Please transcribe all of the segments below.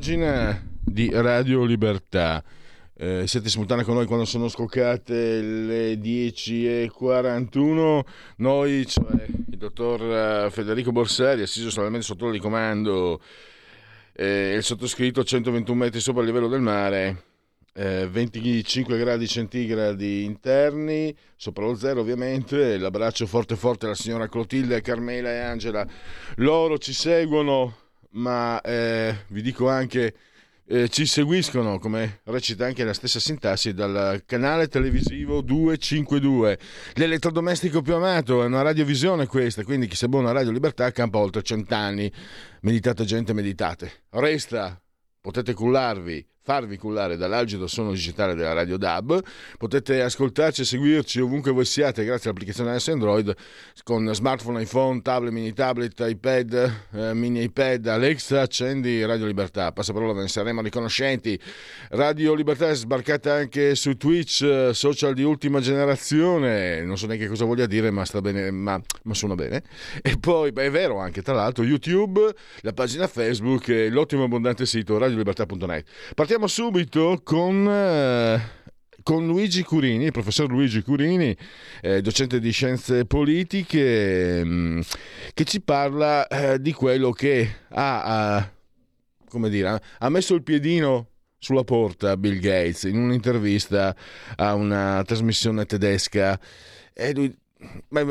Pagina di Radio Libertà. Eh, siete simultanei con noi quando sono scoccate le 10.41. Noi, cioè il dottor eh, Federico Borsari, assiso solamente sotto il comando, eh, il sottoscritto 121 metri sopra il livello del mare, eh, 25 gradi centigradi interni, sopra lo zero ovviamente. L'abbraccio forte forte alla signora Clotilde, Carmela e Angela. Loro ci seguono ma eh, vi dico anche eh, ci seguiscono, come recita anche la stessa sintassi, dal canale televisivo 252. L'elettrodomestico più amato è una radiovisione questa, quindi chi sa buona Radio Libertà campa oltre cent'anni. Meditate gente, meditate. Resta, potete cullarvi farvi cullare dall'algido suono digitale della Radio DAB. Potete ascoltarci e seguirci ovunque voi siate grazie all'applicazione iOS Android con smartphone, iPhone, tablet, mini tablet, iPad, eh, mini iPad, Alexa, accendi Radio Libertà. Passaparola, ve ne saremo riconoscenti. Radio Libertà è sbarcata anche su Twitch, eh, social di ultima generazione. Non so neanche cosa voglia dire, ma sta bene, ma, ma suona bene. E poi, beh, è vero anche, tra l'altro, YouTube, la pagina Facebook e l'ottimo abbondante sito radiolibertà.net. Partiamo subito con, eh, con Luigi Curini, il professor Luigi Curini, eh, docente di scienze politiche, mm, che ci parla eh, di quello che ha, ha, dire, ha messo il piedino sulla porta Bill Gates in un'intervista a una trasmissione tedesca. E lui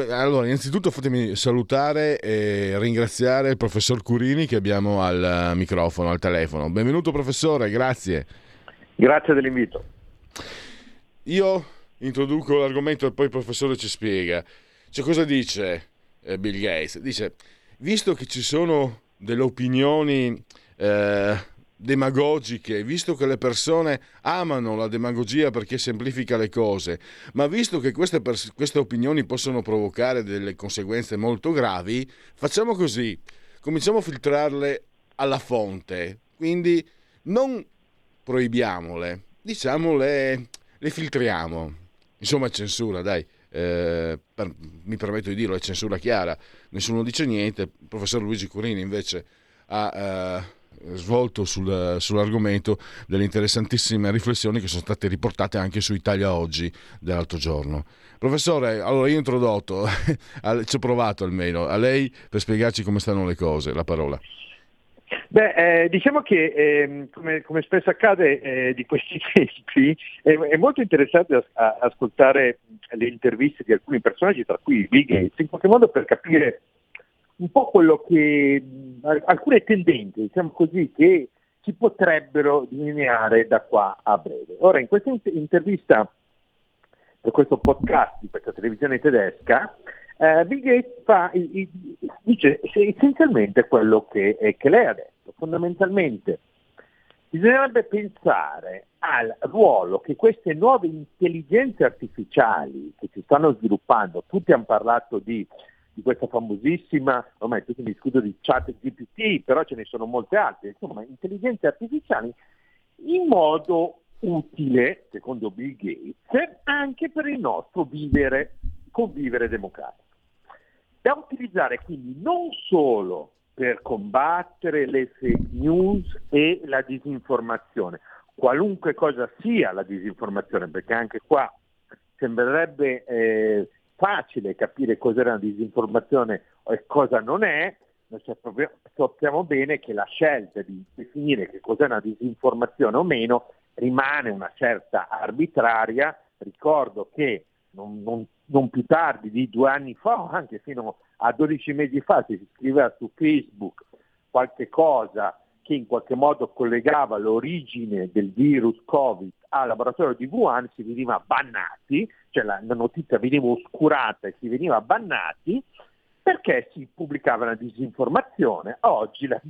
allora, innanzitutto fatemi salutare e ringraziare il professor Curini che abbiamo al microfono, al telefono. Benvenuto professore, grazie. Grazie dell'invito. Io introduco l'argomento e poi il professore ci spiega. Cioè, cosa dice eh, Bill Gates? Dice, visto che ci sono delle opinioni eh, demagogiche, visto che le persone amano la demagogia perché semplifica le cose, ma visto che queste, pers- queste opinioni possono provocare delle conseguenze molto gravi, facciamo così, cominciamo a filtrarle alla fonte, quindi non proibiamole, diciamo le, le filtriamo, insomma censura, dai. Eh, per, mi permetto di dirlo, è censura chiara, nessuno dice niente. Il professor Luigi Curini invece ha eh, svolto sul, sull'argomento delle interessantissime riflessioni che sono state riportate anche su Italia Oggi dell'altro giorno. Professore, allora io ho introdotto, ci ho provato almeno, a lei per spiegarci come stanno le cose, la parola. Beh, eh, diciamo che eh, come, come, spesso accade eh, di questi tempi è, molto interessante as- ascoltare le interviste di alcuni personaggi, tra cui Bill Gates, in qualche modo per capire un po' quello che alcune tendenze, diciamo così, che si potrebbero delineare da qua a breve. Ora, in questa intervista per questo podcast di questa televisione tedesca, eh, Bill Gates fa, dice essenzialmente quello che, che lei ha detto. Fondamentalmente bisognerebbe pensare al ruolo che queste nuove intelligenze artificiali che si stanno sviluppando, tutti hanno parlato di di questa famosissima, ormai tutti mi scuso di chat GPT, però ce ne sono molte altre, insomma, intelligenze artificiali in modo utile, secondo Bill Gates, anche per il nostro vivere, convivere democratico. Da utilizzare quindi non solo per combattere le fake news e la disinformazione, qualunque cosa sia la disinformazione, perché anche qua sembrerebbe eh, facile capire cos'era una disinformazione e cosa non è, noi sappiamo bene che la scelta di definire che cos'è una disinformazione o meno rimane una certa arbitraria. Ricordo che non, non, non più tardi di due anni fa, anche fino a 12 mesi fa, si scriveva su Facebook qualche cosa che in qualche modo collegava l'origine del virus Covid al laboratorio di Wuhan si veniva bannati, cioè la, la notizia veniva oscurata e si veniva bannati perché si pubblicava una disinformazione. Oggi, la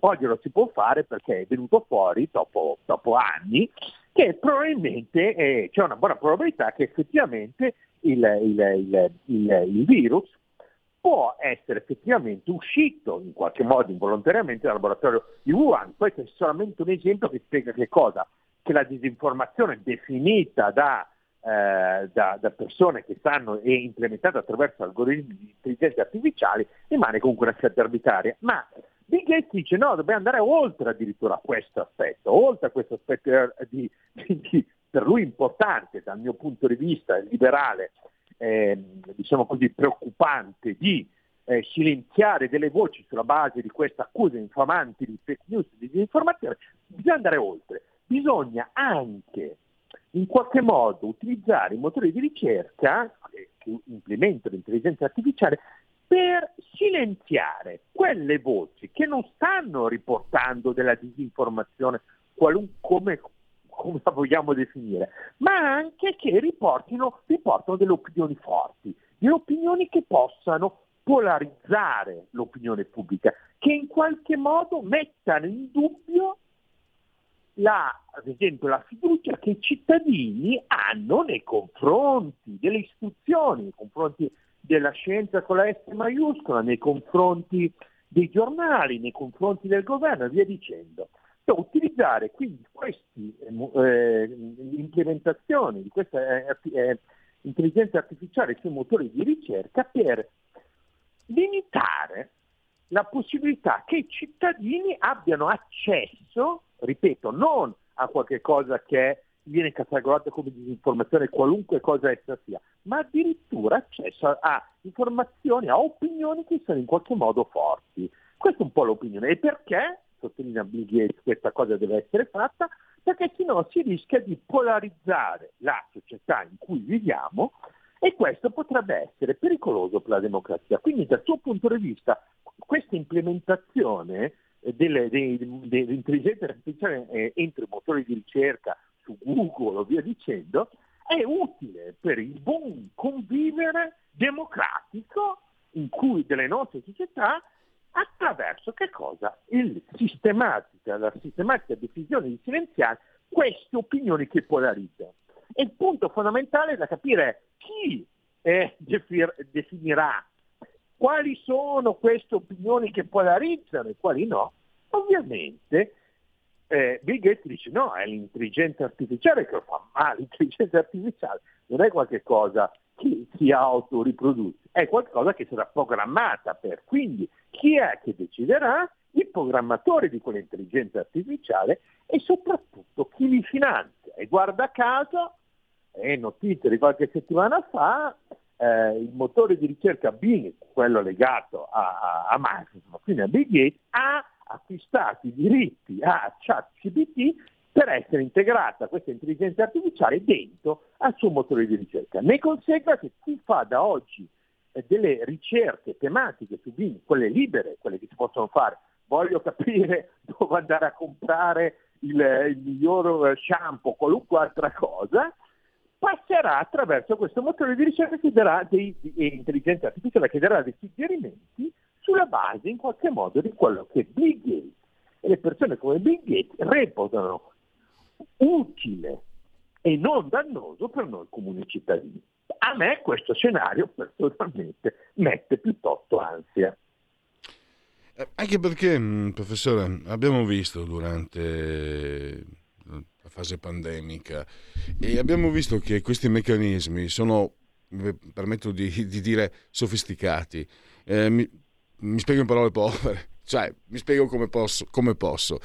oggi lo si può fare perché è venuto fuori dopo, dopo anni che probabilmente eh, c'è una buona probabilità che effettivamente il, il, il, il virus può essere effettivamente uscito in qualche modo involontariamente dal laboratorio di Wuhan. Questo è solamente un esempio che spiega che cosa? Che la disinformazione definita da, eh, da, da persone che stanno e implementata attraverso algoritmi di intelligenza artificiale rimane comunque una scelta arbitraria. Ma Bill Gates dice no, dobbiamo andare oltre addirittura questo aspetto, oltre a questo aspetto di, di, di, per lui importante dal mio punto di vista liberale eh, diciamo così, preoccupante di eh, silenziare delle voci sulla base di queste accuse infamanti di fake news, di disinformazione, bisogna andare oltre. Bisogna anche in qualche modo utilizzare i motori di ricerca che implementano l'intelligenza artificiale per silenziare quelle voci che non stanno riportando della disinformazione come, come la vogliamo definire, ma anche che riportano delle opinioni forti, delle opinioni che possano polarizzare l'opinione pubblica, che in qualche modo mettano in dubbio la, ad esempio la fiducia che i cittadini hanno nei confronti delle istituzioni, nei confronti della scienza con la S maiuscola, nei confronti dei giornali, nei confronti del governo e via dicendo. So, utilizzare quindi queste eh, implementazioni di questa eh, eh, intelligenza artificiale sui motori di ricerca per limitare la possibilità che i cittadini abbiano accesso, ripeto, non a qualche cosa che viene catalogata come disinformazione, qualunque cosa essa sia, ma addirittura accesso a, a informazioni, a opinioni che sono in qualche modo forti. Questa è un po' l'opinione. E perché? sottolinea Bill Gates, questa cosa deve essere fatta, perché sennò si rischia di polarizzare la società in cui viviamo e questo potrebbe essere pericoloso per la democrazia. Quindi dal suo punto di vista questa implementazione delle, dell'intelligenza artificiale eh, entro i motori di ricerca su Google o via dicendo è utile per il buon convivere democratico in cui delle nostre società attraverso che cosa? Il sistematica, la sistematica decisione di silenziare queste opinioni che polarizzano. E il punto fondamentale è da capire chi eh, definirà quali sono queste opinioni che polarizzano e quali no. Ovviamente eh, Bill Gates dice no, è l'intelligenza artificiale che lo fa, ma l'intelligenza artificiale non è qualcosa che si autoriproduce, è qualcosa che sarà programmata per. Quindi chi è che deciderà? I programmatori di quell'intelligenza artificiale e soprattutto chi li finanzia. E guarda caso, è notizia di qualche settimana fa, eh, il motore di ricerca Bing, quello legato a, a, Microsoft, quindi a Bill Gates, ha acquistato i diritti a ChatGPT per essere integrata questa intelligenza artificiale dentro al suo motore di ricerca. Ne consegue che chi fa da oggi eh, delle ricerche tematiche su Bing, quelle libere, quelle che si possono fare, voglio capire dove andare a comprare il, il miglior eh, shampoo, qualunque altra cosa, passerà attraverso questo motore di ricerca che darà dei, di intelligenza artificiale che darà dei suggerimenti sulla base in qualche modo di quello che Bill Gates e le persone come Bill Gates reputano utile e non dannoso per noi comuni cittadini. A me questo scenario personalmente mette piuttosto ansia. Eh, anche perché, mm, professore, abbiamo visto durante fase pandemica e abbiamo visto che questi meccanismi sono, mi permetto di, di dire, sofisticati. Eh, mi, mi, spiego in parole povere, cioè mi spiego come posso. Come posso.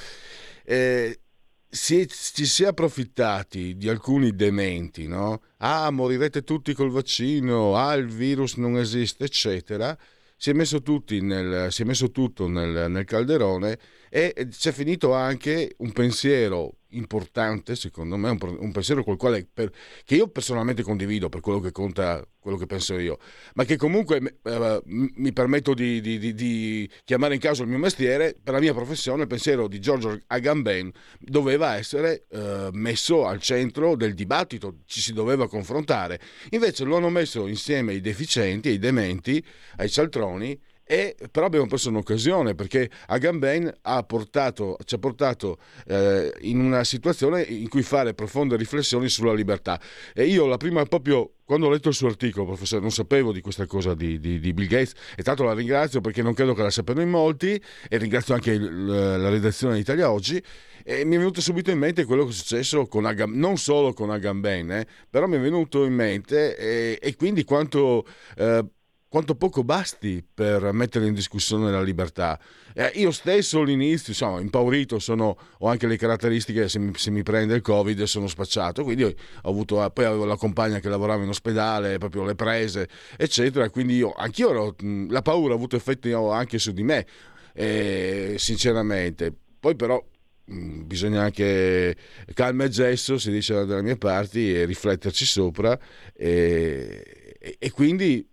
Eh, si, ci si è approfittati di alcuni dementi, no? Ah, morirete tutti col vaccino, ah, il virus non esiste, eccetera. Si è messo, nel, si è messo tutto nel, nel calderone e c'è finito anche un pensiero importante, secondo me, un, un pensiero col quale per, che io personalmente condivido per quello che conta, quello che penso io, ma che comunque eh, mi permetto di, di, di, di, chiamare in causa il mio mestiere, per la mia professione il pensiero di Giorgio Agamben doveva essere eh, messo al centro del dibattito, ci si doveva confrontare. Invece lo hanno messo insieme ai deficienti, ai dementi, ai cialtroni e, però abbiamo perso un'occasione perché Agamben ha portato, ci ha portato eh, in una situazione in cui fare profonde riflessioni sulla libertà. E io la prima proprio quando ho letto il suo articolo, professore, non sapevo di questa cosa di, di, di, Bill Gates e tanto la ringrazio perché non credo che la sappiano in molti e ringrazio anche il, la redazione di Italia Oggi e mi è venuto subito in mente quello che è successo con Agamben, non solo con Agamben, eh, però mi è venuto in mente e, e quindi quanto... Eh, quanto poco basti per mettere in discussione la libertà. Eh, io stesso all'inizio, insomma, impaurito, sono, ho anche le caratteristiche, se mi, se mi, prende il Covid sono spacciato, quindi ho avuto, poi avevo la compagna che lavorava in ospedale, proprio le prese, eccetera, quindi io, anch'io ero, la paura ha avuto effetti anche su di me, eh, sinceramente. Poi però bisogna anche calma e gesso, si dice dalle mie parti, e rifletterci sopra e, e, e quindi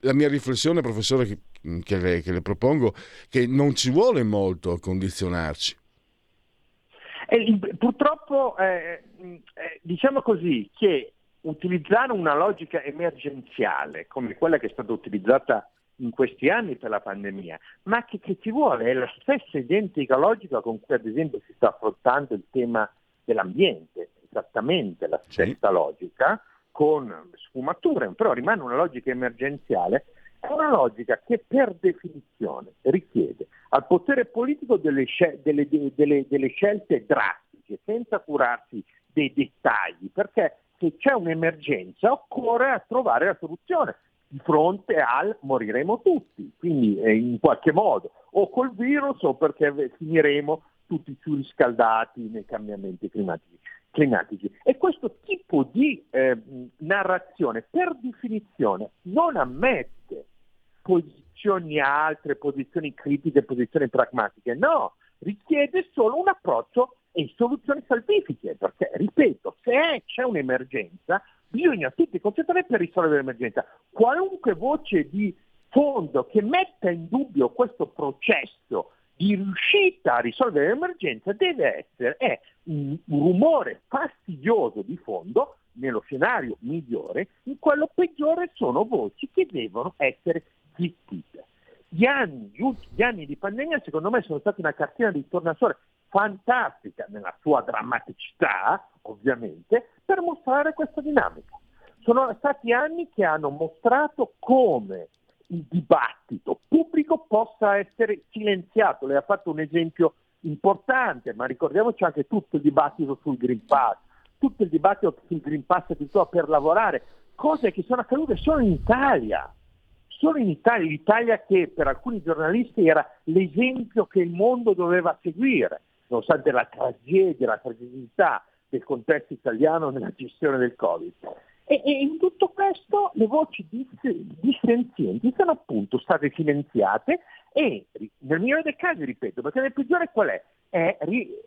la mia riflessione, professore, che, che, le, che le propongo, che non ci vuole molto a condizionarci. Eh, purtroppo, eh, eh, diciamo così, che utilizzare una logica emergenziale come quella che è stata utilizzata in questi anni per la pandemia, ma che, che ci vuole è la stessa identica logica con cui ad esempio si sta affrontando il tema dell'ambiente, esattamente la stessa sì. logica, con sfumature, però rimane una logica emergenziale, è una logica che per definizione richiede al potere politico delle, scel- delle, delle, delle scelte drastiche, senza curarsi dei dettagli, perché se c'è un'emergenza occorre trovare la soluzione. Di fronte al moriremo tutti, quindi eh, in qualche modo, o col virus o perché finiremo tutti surriscaldati nei cambiamenti climatici climatici. E questo tipo di eh, narrazione per definizione non ammette posizioni altre, posizioni critiche, posizioni pragmatiche, no, richiede solo un approccio e soluzioni salvifiche, perché, ripeto, se c'è un'emergenza, bisogna tutti concentrare per risolvere l'emergenza. Qualunque voce di fondo che metta in dubbio questo processo di riuscita a risolvere l'emergenza deve essere è un rumore fastidioso di fondo nello scenario migliore, in quello peggiore sono voci che devono essere zittite. Gli anni, gli anni di pandemia secondo me sono stati una cartina di tornasole fantastica nella sua drammaticità, ovviamente, per mostrare questa dinamica. Sono stati anni che hanno mostrato come il dibattito pubblico possa essere silenziato. Lei ha fatto un esempio importante, ma ricordiamoci anche tutto il dibattito sul Green Pass, tutto il dibattito sul Green Pass per lavorare, cose che sono accadute solo in Italia. Solo in Italia, l'Italia che per alcuni giornalisti era l'esempio che il mondo doveva seguire, nonostante la tragedia, la tragedità del contesto italiano nella gestione del Covid. E, e, in tutto questo le voci dissenzienti sono appunto state silenziate e nel migliore dei casi, ripeto, perché nel peggiore qual è? è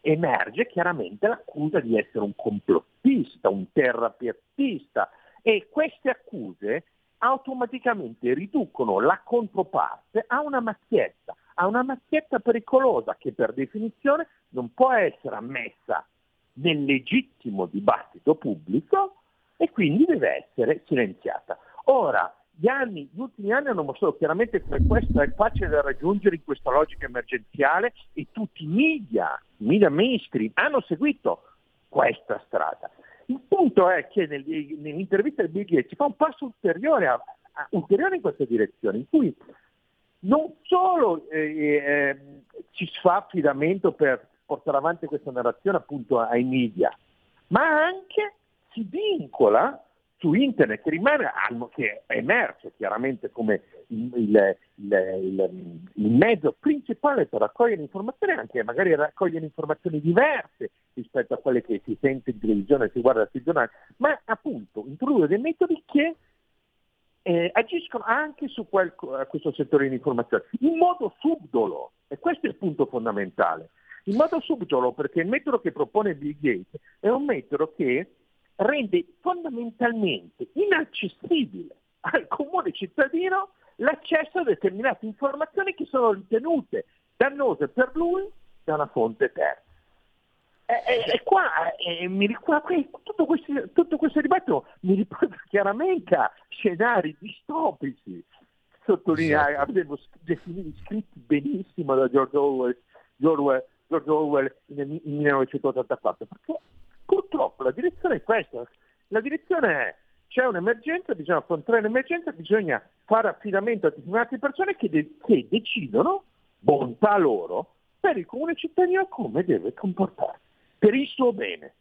emerge chiaramente l'accusa di essere un complottista, un terrapiattista e queste accuse automaticamente riducono la controparte a una macchietta, a una macchietta pericolosa che per definizione non può essere ammessa nel legittimo dibattito pubblico e quindi deve essere silenziata. Ora, gli, anni, gli ultimi anni hanno mostrato chiaramente come questo è facile da raggiungere in questa logica emergenziale e tutti i media, i media mainstream hanno seguito questa strada. Il punto è che nel, nell'intervista di Bill Gates si fa un passo ulteriore, a, a, ulteriore in questa direzione, in cui non solo eh, eh, ci si fa affidamento per portare avanti questa narrazione appunto ai media, ma anche si vincola su internet, che rimane che è emerso chiaramente come il, il, il, il, mezzo principale per raccogliere informazioni, anche magari raccogliere informazioni diverse rispetto a quelle che si sente in televisione, si guarda sui giornali, ma appunto introdurre dei metodi che eh, agiscono anche su quel, questo settore di informazione, in modo subdolo, e questo è il punto fondamentale. in modo subdolo perché il metodo che propone Bill Gates è un metodo che rende fondamentalmente inaccessibile al comune cittadino l'accesso a determinate informazioni che sono ritenute dannose per lui da una fonte terza. E, qua, e, mi ricorda, tutto, questo, tutto questo dibattito mi riporta chiaramente a scenari distopici. Sottolineare, esatto. avevo definiti scritti benissimo da George Orwell, George George Orwell nel 1984, perché purtroppo la direzione è questa. La direzione è c'è un'emergenza, bisogna affrontare l'emergenza, bisogna fare affidamento a determinate persone che, de- che decidono, bontà loro, per il comune cittadino come deve comportarsi, per il suo bene.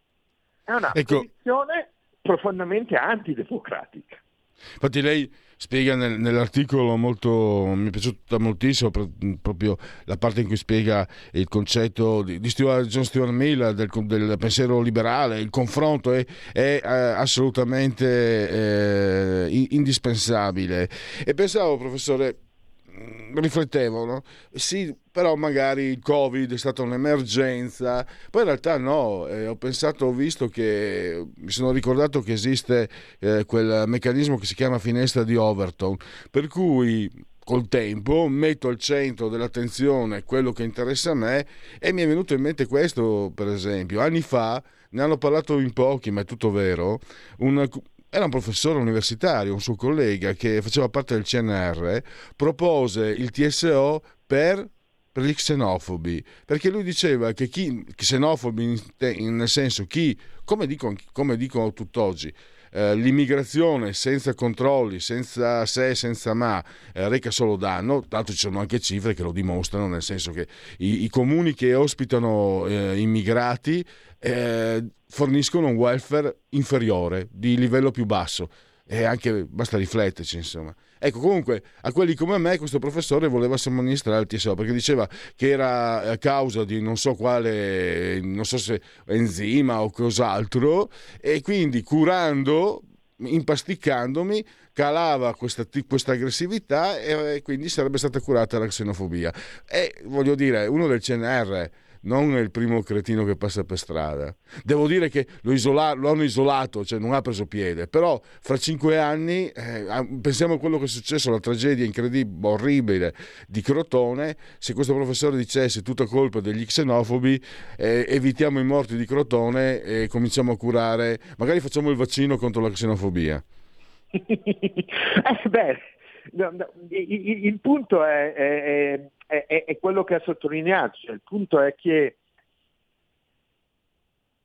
È una ecco. posizione profondamente antidemocratica. Infatti lei spiega nel, nell'articolo molto, mi è piaciuta moltissimo proprio la parte in cui spiega il concetto di, di Stuart, John Stuart Mill del, del, pensiero liberale, il confronto è, è eh, assolutamente eh, indispensabile. E pensavo, professore, Mm, riflettevo, no? Sì, però magari il Covid è stata un'emergenza, poi in realtà no, eh, ho pensato, ho visto che mi sono ricordato che esiste eh, quel meccanismo che si chiama finestra di Overton, per cui col tempo metto al centro dell'attenzione quello che interessa a me e mi è venuto in mente questo, per esempio, anni fa ne hanno parlato in pochi, ma è tutto vero, un, era un professore universitario, un suo collega che faceva parte del CNR, propose il TSO per, per gli xenofobi, perché lui diceva che chi, xenofobi nel senso chi, come dicono, dicono tutt'oggi, eh, l'immigrazione senza controlli, senza se, senza ma, eh, reca solo danno, tanto ci sono anche cifre che lo dimostrano, nel senso che i, i comuni che ospitano eh, immigrati eh, forniscono un welfare inferiore, di livello più basso. E anche basta rifletterci, insomma. Ecco, comunque, a quelli come me, questo professore voleva somministrare il TSO perché diceva che era a causa di non so quale, non so se enzima o cos'altro, e quindi curando, impasticcandomi, calava questa, questa aggressività e quindi sarebbe stata curata la xenofobia. E voglio dire, uno del CNR non è il primo cretino che passa per strada. Devo dire che lo, isola- lo hanno isolato, cioè non ha preso piede, però fra cinque anni, eh, pensiamo a quello che è successo, la tragedia incredibile, orribile di Crotone, se questo professore dicesse tutta colpa degli xenofobi, eh, evitiamo i morti di Crotone e cominciamo a curare, magari facciamo il vaccino contro la xenofobia. eh, beh, no, no, il, il, punto è, è, è, è, quello che ha sottolineato, cioè, il punto è che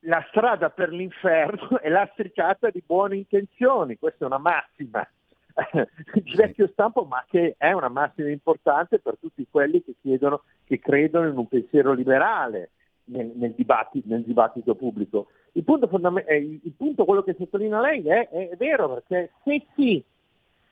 la strada per l'inferno è lastricata di buone intenzioni, questa è una massima di vecchio stampo, ma che è una massima importante per tutti quelli che, chiedono, che credono in un pensiero liberale nel, nel, dibattito, nel dibattito, pubblico. Il punto, fondament- eh, il punto, quello che sottolinea lei, è, è vero, perché se si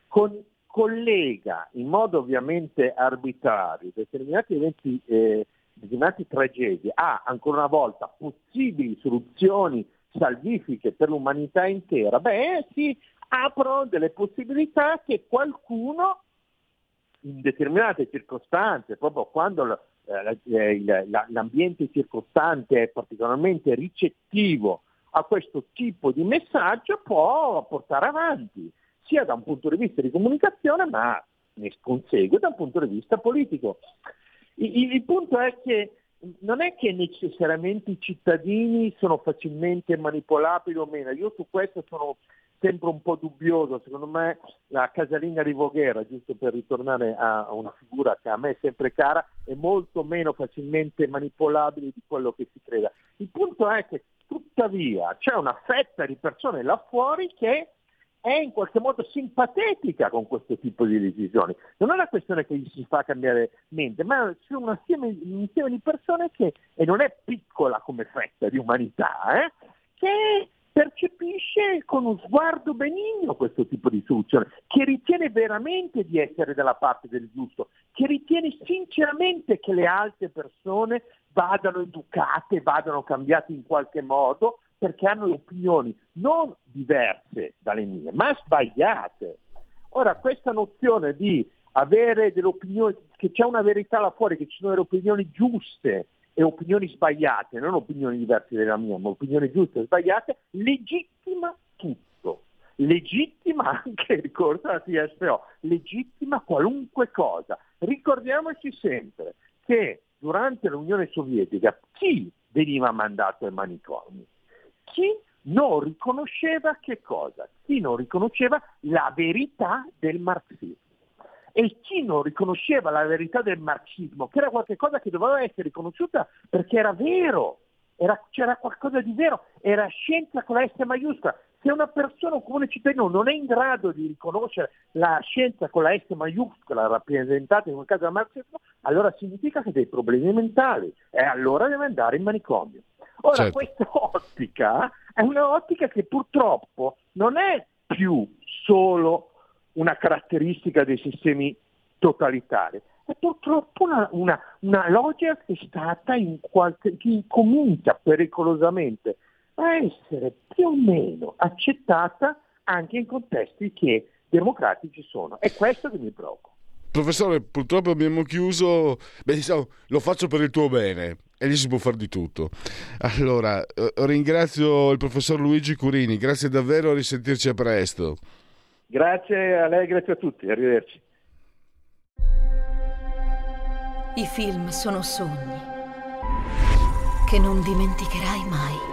con, collega in modo ovviamente arbitrario determinati eventi, eh, determinate tragedie a ancora una volta possibili soluzioni salvifiche per l'umanità intera, beh si aprono delle possibilità che qualcuno in determinate circostanze, proprio quando eh, l'ambiente circostante è particolarmente ricettivo a questo tipo di messaggio, può portare avanti sia da un punto di vista di comunicazione, ma ne consegue da un punto di vista politico. Il, il punto è che non è che necessariamente i cittadini sono facilmente manipolabili o meno, io su questo sono sempre un po' dubbioso, secondo me la casalinga di Voghera, giusto per ritornare a una figura che a me è sempre cara, è molto meno facilmente manipolabile di quello che si creda. Il punto è che tuttavia c'è una fetta di persone là fuori che è in qualche modo simpatetica con questo tipo di decisioni. Non è una questione che gli si fa cambiare mente, ma c'è un insieme, un insieme di persone che, e non è piccola come fetta di umanità, eh, che percepisce con uno sguardo benigno questo tipo di soluzione, che ritiene veramente di essere dalla parte del giusto, che ritiene sinceramente che le altre persone vadano educate, vadano cambiate in qualche modo, perché hanno opinioni non diverse dalle mie, ma sbagliate. Ora, questa nozione di avere delle opinioni, che c'è una verità là fuori, che ci sono delle opinioni giuste e opinioni sbagliate, non opinioni diverse dalla mia, ma opinioni giuste e sbagliate, legittima tutto. Legittima anche il ricorso alla TSO, legittima qualunque cosa. Ricordiamoci sempre che durante l'Unione Sovietica chi veniva mandato ai manicomi? Chi non riconosceva che cosa? Chi non riconosceva la verità del marxismo. E chi non riconosceva la verità del marxismo, che era qualcosa che doveva essere riconosciuta perché era vero, era, c'era qualcosa di vero, era scienza con la S maiuscola. Se una persona, un comune cittadino, non è in grado di riconoscere la scienza con la S maiuscola rappresentata in un caso dal marxismo, allora significa che ha dei problemi mentali e allora deve andare in manicomio. Ora, certo. questa ottica è un'ottica che purtroppo non è più solo una caratteristica dei sistemi totalitari, è purtroppo una, una, una logica che è stata in qualche, che incomincia pericolosamente a essere più o meno accettata anche in contesti che democratici sono. È questo che mi preoccupa. Professore, purtroppo abbiamo chiuso, beh, diciamo, lo faccio per il tuo bene e lì si può fare di tutto. Allora, eh, ringrazio il professor Luigi Curini, grazie davvero, a risentirci a presto. Grazie a lei, grazie a tutti, arrivederci. I film sono sogni che non dimenticherai mai.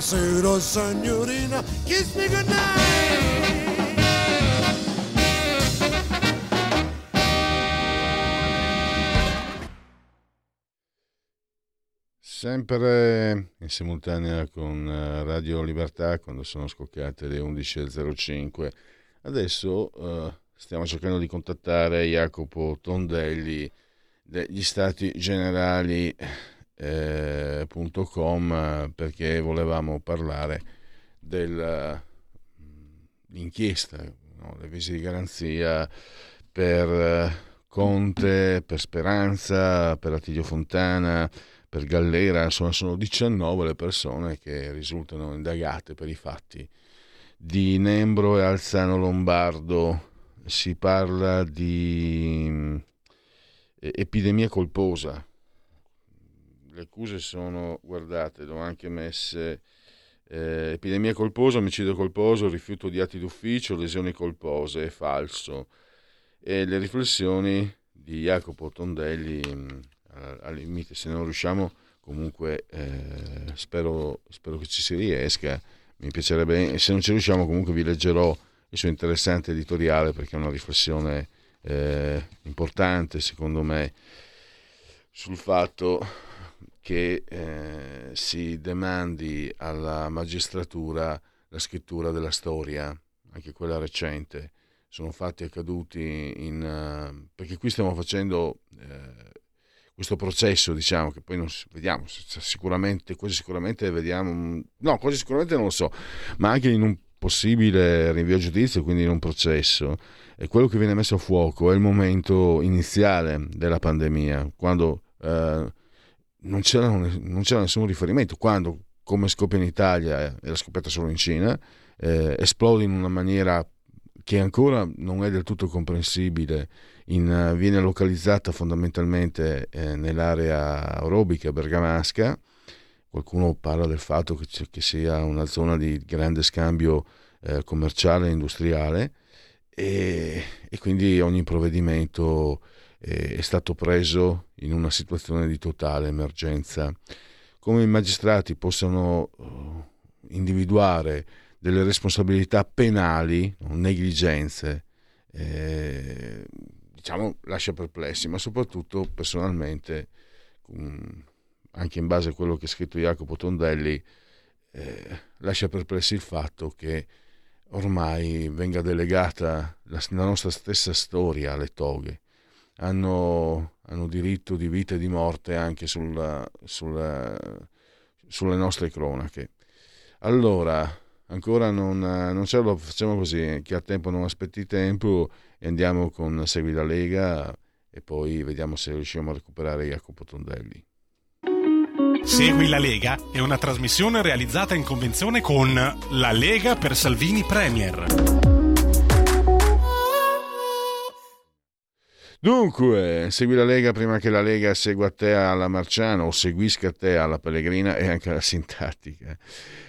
Buonasera signorina, kiss me goodnight. Sempre in simultanea con eh, Radio Libertà quando sono scoccate le 11.05. Adesso uh, stiamo cercando di contattare Jacopo Tondelli degli Stati Generali eh, .com perché volevamo parlare dell'inchiesta, no? le visi di garanzia per eh, Conte, per Speranza, per Attilio Fontana, per Gallera, insomma sono 19 le persone che risultano indagate per i fatti di Nembro e Alzano Lombardo. Si parla di mm, epidemia colposa, le accuse sono, guardate, le ho anche messe, eh, epidemia colposa, omicidio colposo, rifiuto di atti d'ufficio, lesioni colpose, è falso. E le riflessioni di Jacopo Tondelli, mm, al limite, se non riusciamo, comunque eh, spero, spero, che ci si riesca, mi piacerebbe, se non ci riusciamo comunque vi leggerò il suo interessante editoriale perché è una riflessione eh, importante secondo me sul fatto che eh, si demandi alla magistratura la scrittura della storia, anche quella recente. Sono fatti accaduti in... Uh, perché qui stiamo facendo uh, questo processo, diciamo, che poi non vediamo, sicuramente, quasi sicuramente vediamo... No, quasi sicuramente non lo so, ma anche in un possibile rinvio a giudizio, quindi in un processo, e quello che viene messo a fuoco è il momento iniziale della pandemia, quando... Uh, non c'era, non c'era nessun riferimento. Quando, come scoppia in Italia, era scoppiata solo in Cina, eh, esplode in una maniera che ancora non è del tutto comprensibile, in, viene localizzata fondamentalmente eh, nell'area aerobica bergamasca. Qualcuno parla del fatto che, che sia una zona di grande scambio eh, commerciale e industriale e, quindi ogni provvedimento è stato preso in una situazione di totale emergenza. Come i magistrati possano eh, individuare delle responsabilità penali, negligenze, eh, diciamo lascia perplessi, ma soprattutto personalmente, anche in base a quello che ha scritto Jacopo Tondelli, eh, lascia perplessi il fatto che ormai venga delegata la, la nostra stessa storia alle toghe hanno, hanno diritto di vita e di morte anche sulla, sulla, sulle nostre cronache. Allora, ancora non, non ce lo facciamo così, chi ha tempo non aspetti tempo e andiamo con Segui la Lega e poi vediamo se riusciamo a recuperare Jacopo Tondelli. Segui la Lega è una trasmissione realizzata in convenzione con La Lega per Salvini Premier. Dunque, segui la Lega prima che la Lega segua te alla Marciano o seguisca te alla Pellegrina e anche alla Sintattica.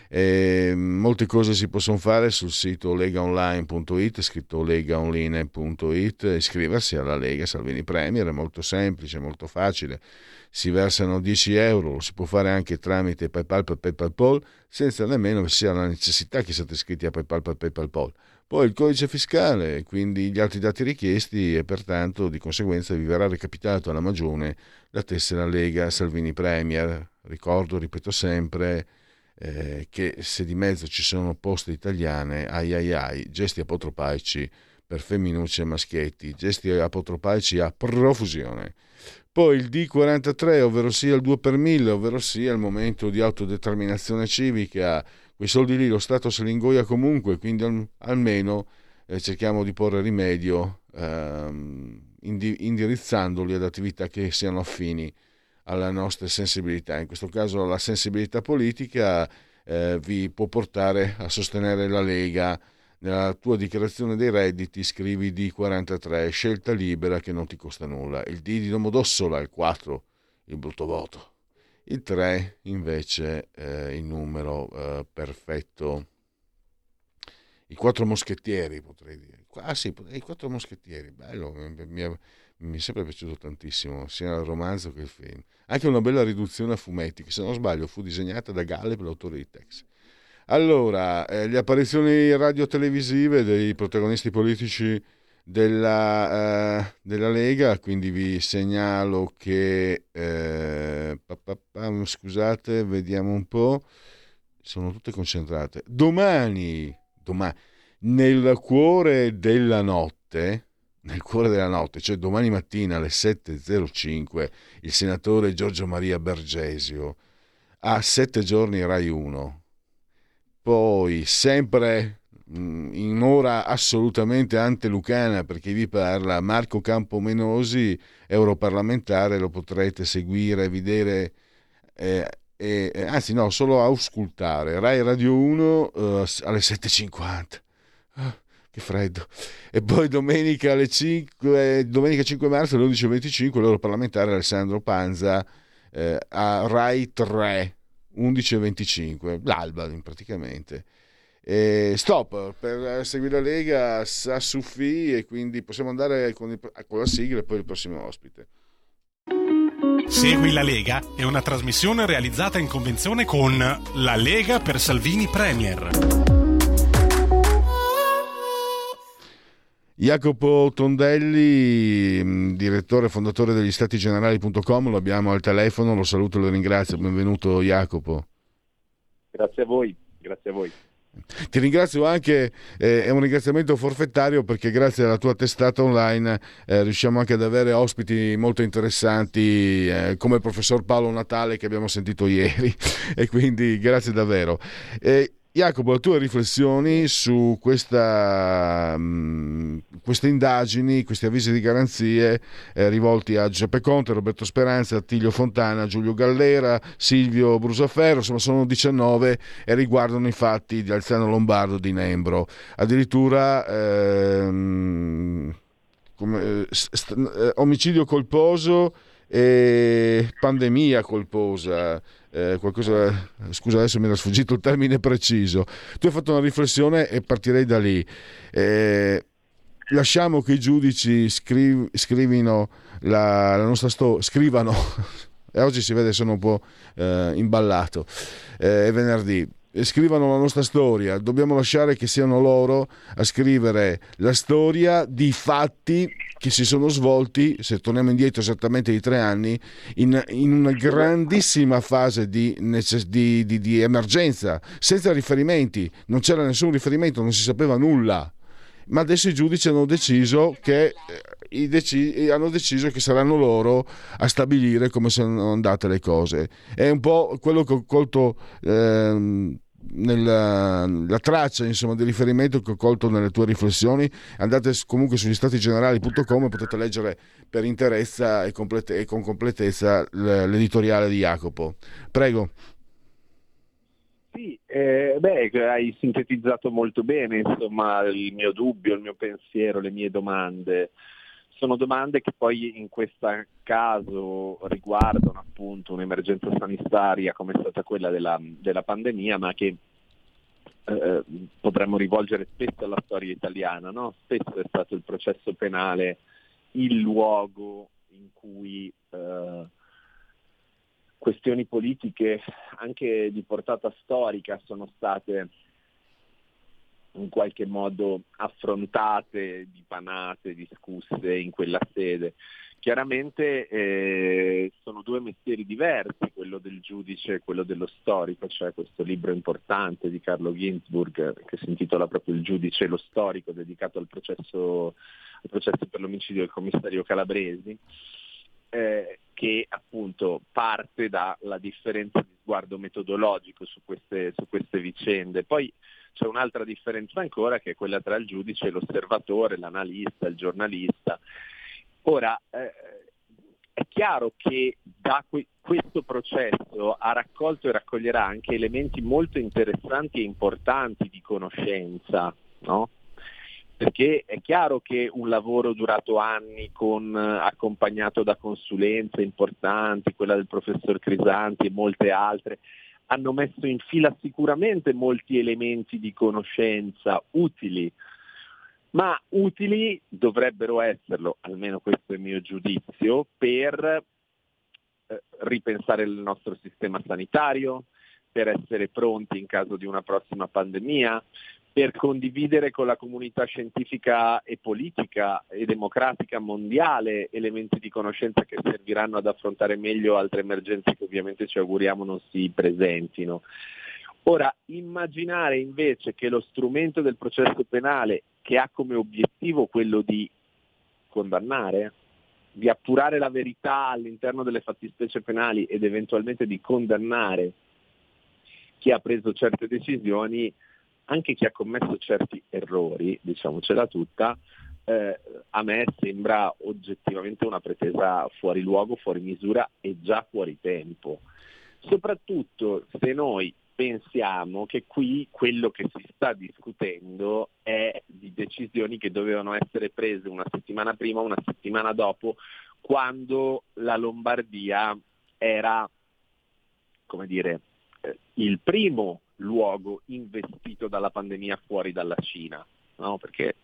E molte cose si possono fare sul sito legaonline.it, scritto legaonline.it, iscriversi alla Lega Salvini Premier, è molto semplice, molto facile. Si versano 10 euro, lo si può fare anche tramite PayPal per PayPal, senza nemmeno che sia la necessità che siate iscritti a PayPal per PayPal poi il codice fiscale, quindi gli altri dati richiesti e pertanto di conseguenza vi verrà recapitato alla magione la tessera Lega Salvini Premier. Ricordo, ripeto sempre, eh, che se di mezzo ci sono poste italiane, ai ai ai, gesti apotropaici per femminucce e maschietti, gesti apotropaici a profusione. Poi il D43, ovvero sia il 2 per 1000, ovvero sia il momento di autodeterminazione civica, quei soldi lì lo Stato se li ingoia comunque, quindi al, almeno eh, cerchiamo di porre rimedio ehm, indi, indirizzandoli ad attività che siano affini alle nostre sensibilità. In questo caso la sensibilità politica eh, vi può portare a sostenere la Lega. Nella tua dichiarazione dei redditi scrivi D43, scelta libera che non ti costa nulla. Il D di Domodossola è il 4, il brutto voto. Il 3 invece è il numero eh, perfetto. I quattro moschettieri potrei dire. Ah sì, i quattro moschettieri, bello, mi è, mi è sempre piaciuto tantissimo, sia il romanzo che il film. Anche una bella riduzione a fumetti, che se non sbaglio fu disegnata da Galeb, l'autore di Tex. Allora, eh, le apparizioni radio-televisive dei protagonisti politici della, uh, della, Lega, quindi vi segnalo che, eh, scusate, vediamo un po', sono tutte concentrate. Domani, domani, nel cuore della notte, nel cuore della notte, cioè domani mattina alle 7.05, il senatore Giorgio Maria Bergesio ha sette giorni Rai 1. Poi, sempre in ora assolutamente antelucana per chi vi parla, Marco Campomenosi, europarlamentare, lo potrete seguire, vedere, eh, eh, anzi no, solo auscultare, Rai Radio 1 eh, alle 7.50. Ah, che freddo. E poi domenica alle 5, domenica 5 marzo alle 11.25 l'oro parlamentare Alessandro Panza eh, a Rai 3, 11.25, l'alba praticamente. E stop per seguire la Lega sa Sufi e quindi possiamo andare con, il, con la sigla e poi il prossimo ospite. Segui la Lega è una trasmissione realizzata in convenzione con La Lega per Salvini Premier. Jacopo Tondelli, mm, direttore e fondatore degli Stati Generali.com, lo abbiamo al telefono, lo saluto e lo ringrazio. Benvenuto Jacopo. Grazie a voi, grazie a voi. Ti ringrazio anche, eh, è un ringraziamento forfettario perché grazie alla tua testata online eh, riusciamo anche ad avere ospiti molto interessanti eh, come il professor Paolo Natale che abbiamo sentito ieri e quindi grazie davvero. Jacopo, le tue riflessioni su questa, mh, mm, queste indagini, questi avvisi di garanzie eh, rivolti a Giuseppe Conte, Roberto Speranza, Attilio Fontana, Giulio Gallera, Silvio Brusaferro, insomma sono 19 e riguardano i fatti di Alzano Lombardo di Nembro. Addirittura ehm, come, st- eh, omicidio colposo pandemia colposa eh, qualcosa, scusa adesso mi era sfuggito il termine preciso, tu hai fatto una riflessione e partirei da lì. Eh, lasciamo che i giudici scriv- scrivino la, la nostra storia, scrivano, e oggi si vede sono un po' eh, imballato, eh, è venerdì, scrivano la nostra storia, dobbiamo lasciare che siano loro a scrivere la storia di fatti che si sono svolti, se torniamo indietro esattamente di tre anni, in, in una grandissima fase di, di, di, di, emergenza, senza riferimenti, non c'era nessun riferimento, non si sapeva nulla. Ma adesso i giudici hanno deciso che, eh, dec- hanno deciso che saranno loro a stabilire come sono andate le cose. È un po' quello che ho colto. Ehm, nella, la traccia insomma, di riferimento che ho colto nelle tue riflessioni andate comunque sugli statigenerali.com e potete leggere per interezza e, complete, e con completezza l'editoriale di Jacopo prego sì, eh, beh, hai sintetizzato molto bene insomma, il mio dubbio, il mio pensiero, le mie domande. Sono domande che poi in questo caso riguardano appunto un'emergenza sanitaria come è stata quella della, della pandemia, ma che eh, potremmo rivolgere spesso alla storia italiana. No? Spesso è stato il processo penale il luogo in cui eh, questioni politiche anche di portata storica sono state in qualche modo affrontate, dipanate, discusse in quella sede. Chiaramente eh, sono due mestieri diversi, quello del giudice e quello dello storico, cioè questo libro importante di Carlo Ginzburg che si intitola proprio Il giudice e lo storico, dedicato al processo, al processo per l'omicidio del commissario Calabresi, eh, che appunto parte dalla differenza di sguardo metodologico su queste, su queste vicende. Poi c'è un'altra differenza ancora che è quella tra il giudice e l'osservatore, l'analista, il giornalista. Ora, eh, è chiaro che da que- questo processo ha raccolto e raccoglierà anche elementi molto interessanti e importanti di conoscenza, no? Perché è chiaro che un lavoro durato anni con, accompagnato da consulenze importanti, quella del professor Crisanti e molte altre, hanno messo in fila sicuramente molti elementi di conoscenza utili, ma utili dovrebbero esserlo, almeno questo è il mio giudizio, per eh, ripensare il nostro sistema sanitario, per essere pronti in caso di una prossima pandemia, per condividere con la comunità scientifica e politica e democratica mondiale elementi di conoscenza che serviranno ad affrontare meglio altre emergenze che ovviamente ci auguriamo non si presentino. Ora, immaginare invece che lo strumento del processo penale, che ha come obiettivo quello di condannare, di appurare la verità all'interno delle fattispecie penali ed eventualmente di condannare chi ha preso certe decisioni, anche chi ha commesso certi errori, diciamocela tutta, eh, a me sembra oggettivamente una pretesa fuori luogo, fuori misura e già fuori tempo. Soprattutto se noi pensiamo che qui quello che si sta discutendo è di decisioni che dovevano essere prese una settimana prima, una settimana dopo, quando la Lombardia era, come dire, eh, il primo luogo investito dalla pandemia fuori dalla Cina, no? perché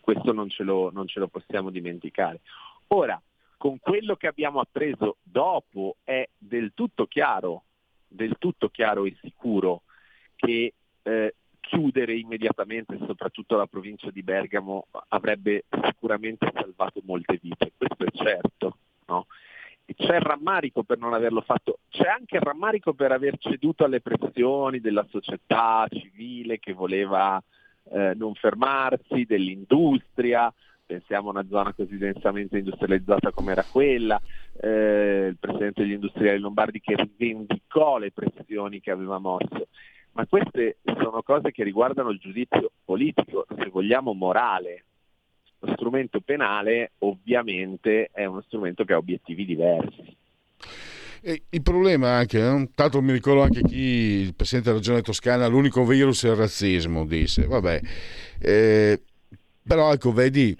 questo non ce, lo, non ce lo possiamo dimenticare. Ora, con quello che abbiamo appreso dopo è del tutto chiaro, del tutto chiaro e sicuro che eh, chiudere immediatamente soprattutto la provincia di Bergamo avrebbe sicuramente salvato molte vite, questo è certo. No? C'è il rammarico per non averlo fatto, c'è anche il rammarico per aver ceduto alle pressioni della società civile che voleva eh, non fermarsi, dell'industria, pensiamo a una zona così densamente industrializzata come era quella, eh, il presidente degli industriali lombardi che rivendicò le pressioni che aveva mosso. Ma queste sono cose che riguardano il giudizio politico, se vogliamo morale, lo strumento penale ovviamente è uno strumento che ha obiettivi diversi. E il problema anche, no? tanto mi ricordo anche chi, il Presidente della Regione Toscana, l'unico virus è il razzismo, disse, vabbè, eh, però ecco, vedi,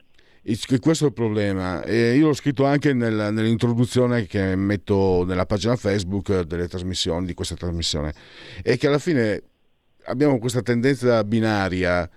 questo è il problema. E io l'ho scritto anche nel, nell'introduzione che metto nella pagina Facebook delle trasmissioni, di questa trasmissione, è che alla fine abbiamo questa tendenza binaria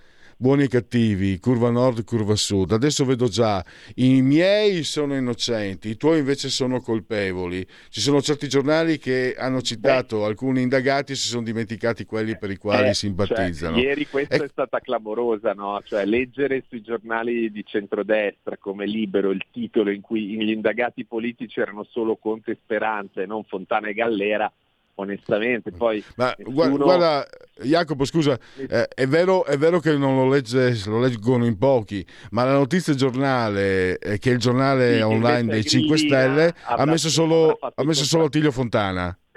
buoni e cattivi, curva nord, curva sud. Adesso vedo già i miei sono innocenti, i tuoi invece sono colpevoli. Ci sono certi giornali che hanno citato Beh. alcuni indagati e si sono dimenticati quelli per i quali eh, simpatizzano. Cioè, ieri questa è... è stata clamorosa, no? Cioè, leggere sui giornali di centrodestra come Libero il titolo in cui gli indagati politici erano solo Conte e Speranza e non Fontana e Gallera onestamente. Poi Ma nessuno... guarda, Jacopo, scusa, eh, è, vero, è, vero, che non lo, legge, lo, leggono in pochi, ma la notizia giornale, eh, che è il giornale sì, online dei 5 Stelle, ha messo solo, ha messo solo Tiglio Fontana.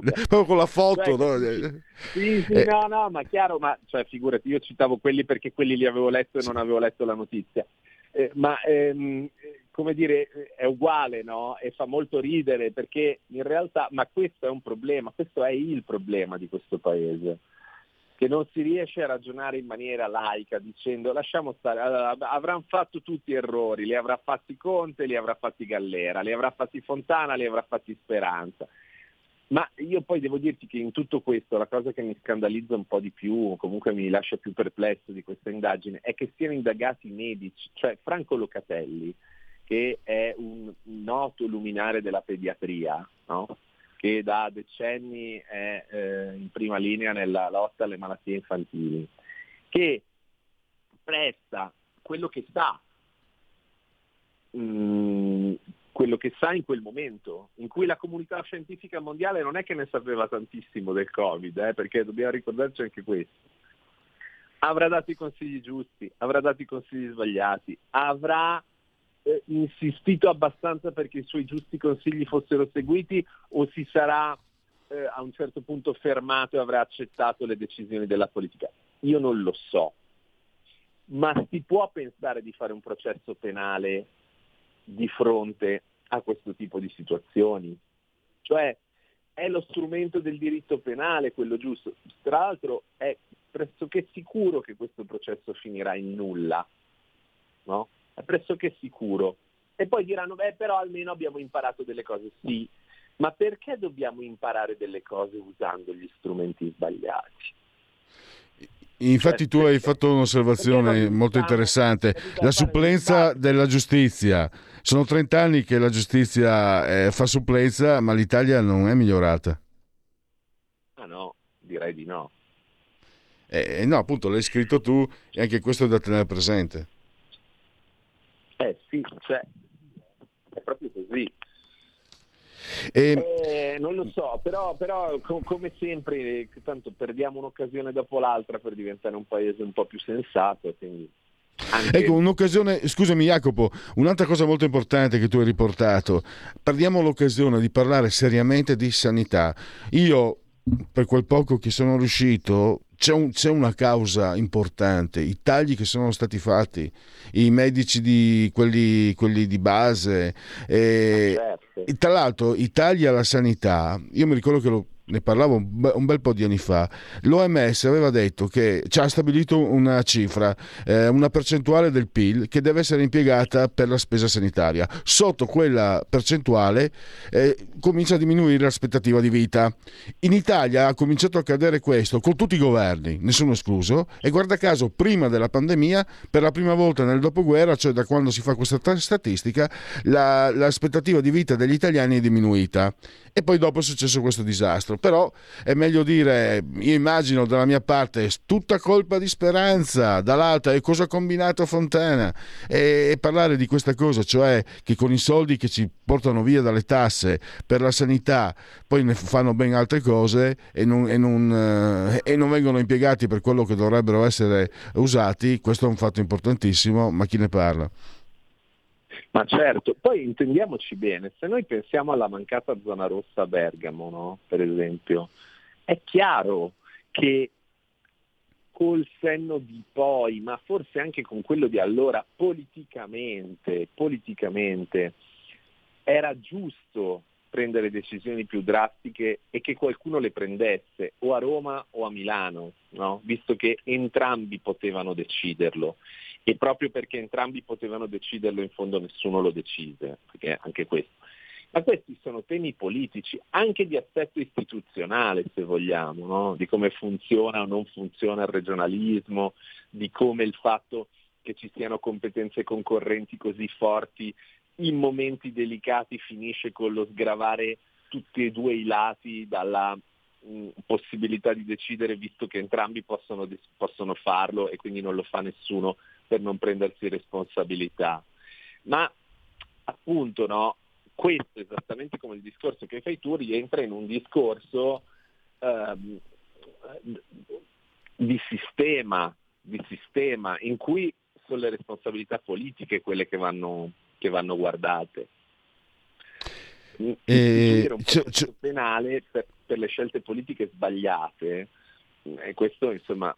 Proprio con la foto, cioè, no? Sì, sì, eh. no, no, ma chiaro, ma cioè, figurati, io citavo quelli perché quelli li avevo letto e non avevo letto la notizia. Eh, ma ehm, come dire, è uguale, no? E fa molto ridere perché in realtà, ma questo è un problema, questo è il problema di questo paese, che non si riesce a ragionare in maniera laica dicendo lasciamo stare, avranno fatto tutti errori, li avrà fatti Conte, li avrà fatti Gallera, li avrà fatti Fontana, li avrà fatti Speranza. Ma io poi devo dirti che in tutto questo la cosa che mi scandalizza un po' di più, comunque mi lascia più perplesso di questa indagine, è che siano indagati i medici, cioè Franco Locatelli, che è un noto luminare della pediatria, no? che da decenni è eh, in prima linea nella lotta alle malattie infantili, che presta quello che sa, mh, mm, quello che sa in quel momento, in cui la comunità scientifica mondiale non è che ne sapeva tantissimo del Covid, eh, perché dobbiamo ricordarci anche questo. Avrà dato i consigli giusti, avrà dato i consigli sbagliati, avrà eh, insistito abbastanza perché i suoi giusti consigli fossero seguiti o si sarà eh, a un certo punto fermato e avrà accettato le decisioni della politica? Io non lo so, ma si può pensare di fare un processo penale di fronte a questo tipo di situazioni. Cioè è lo strumento del diritto penale quello giusto. Tra l'altro è pressoché sicuro che questo processo finirà in nulla, no? È pressoché sicuro. E poi diranno, beh, però almeno abbiamo imparato delle cose. Sì, ma perché dobbiamo imparare delle cose usando gli strumenti sbagliati? Infatti tu hai fatto un'osservazione molto interessante, la supplenza della giustizia. Sono 30 anni che la giustizia eh, fa supplenza, ma l'Italia non è migliorata. Ah no, direi di no. Eh, no, appunto, l'hai scritto tu e anche questo è da tenere presente. Eh sì, cioè, è proprio così. E... Eh, non lo so, però, però com- come sempre, tanto perdiamo un'occasione dopo l'altra per diventare un paese un po' più sensato. Quindi anche... Ecco, un'occasione, scusami Jacopo, un'altra cosa molto importante che tu hai riportato, perdiamo l'occasione di parlare seriamente di sanità. Io, per quel poco che sono riuscito, c'è, un, c'è, una causa importante, i tagli che sono stati fatti, i medici di quelli, quelli di base. E, certo. Tra l'altro i tagli alla sanità, io mi ricordo che lo, ne parlavo un bel po' di anni fa, l'OMS aveva detto che ci ha stabilito una cifra, eh, una percentuale del PIL che deve essere impiegata per la spesa sanitaria. Sotto quella percentuale eh, comincia a diminuire l'aspettativa di vita. In Italia ha cominciato a accadere questo con tutti i governi, nessuno escluso, e guarda caso prima della pandemia, per la prima volta nel dopoguerra, cioè da quando si fa questa statistica, la, l'aspettativa di vita degli italiani è diminuita. E poi dopo è successo questo disastro però è meglio dire, io immagino dalla mia parte, tutta colpa di Speranza, dall'altra, e cosa ha combinato Fontana? E, e, parlare di questa cosa, cioè che con i soldi che ci portano via dalle tasse per la sanità, poi ne fanno ben altre cose e non, e non, eh, e non vengono impiegati per quello che dovrebbero essere usati, questo è un fatto importantissimo, ma chi ne parla? Ma certo, poi intendiamoci bene, se noi pensiamo alla mancata zona rossa a Bergamo, no? per esempio, è chiaro che col senno di poi, ma forse anche con quello di allora, politicamente, politicamente era giusto prendere decisioni più drastiche e che qualcuno le prendesse o a Roma o a Milano, no? visto che entrambi potevano deciderlo e proprio perché entrambi potevano deciderlo in fondo nessuno lo decise, perché anche questo. Ma questi sono temi politici, anche di assetto istituzionale se vogliamo, no? di come funziona o non funziona il regionalismo, di come il fatto che ci siano competenze concorrenti così forti in momenti delicati finisce con lo sgravare tutti e due i lati dalla mm, possibilità di decidere visto che entrambi possono, possono farlo e quindi non lo fa nessuno per non prendersi responsabilità. Ma appunto no, questo esattamente come il discorso che fai tu rientra in un discorso ehm, di, sistema, di sistema in cui sono le responsabilità politiche quelle che vanno, che vanno guardate. E... Un c- c- penale per, per, le scelte politiche sbagliate e questo insomma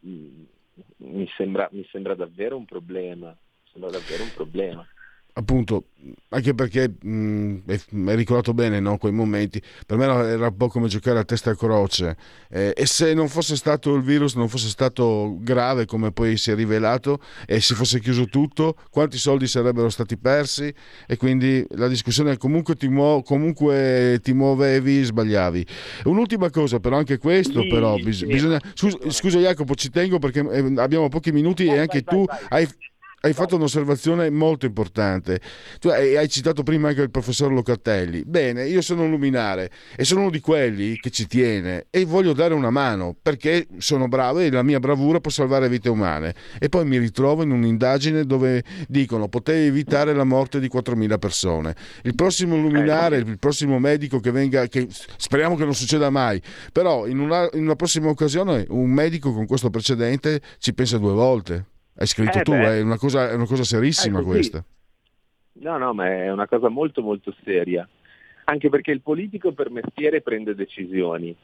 mi sembra, mi sembra davvero un problema. Sembra davvero un problema appunto, anche perché mh, hai ricordato bene no, quei momenti, per me era un po' come giocare a testa a croce. Eh, e se non fosse stato il virus, non fosse stato grave come poi si è rivelato e si fosse chiuso tutto, quanti soldi sarebbero stati persi? E quindi la discussione comunque ti, muo- comunque ti muovevi, sbagliavi. Un'ultima cosa però, anche questo sì, però, bis- sì, bisogna... Scusa, scusa, Jacopo, ci tengo perché eh, abbiamo pochi minuti vai, e anche vai, tu vai, hai hai fatto un'osservazione molto importante. Tu hai, hai, citato prima anche il professor Locatelli. Bene, io sono un luminare e sono uno di quelli che ci tiene e voglio dare una mano perché sono bravo e la mia bravura può salvare vite umane. E poi mi ritrovo in un'indagine dove dicono potevi evitare la morte di 4.000 persone. Il prossimo luminare, il prossimo medico che venga, che speriamo che non succeda mai, però in una, in una prossima occasione un medico con questo precedente ci pensa due volte. Hai scritto eh tu, beh, è, una cosa, è una cosa serissima questa. No, no, ma è una cosa molto molto seria. Anche perché il politico per mestiere prende decisioni.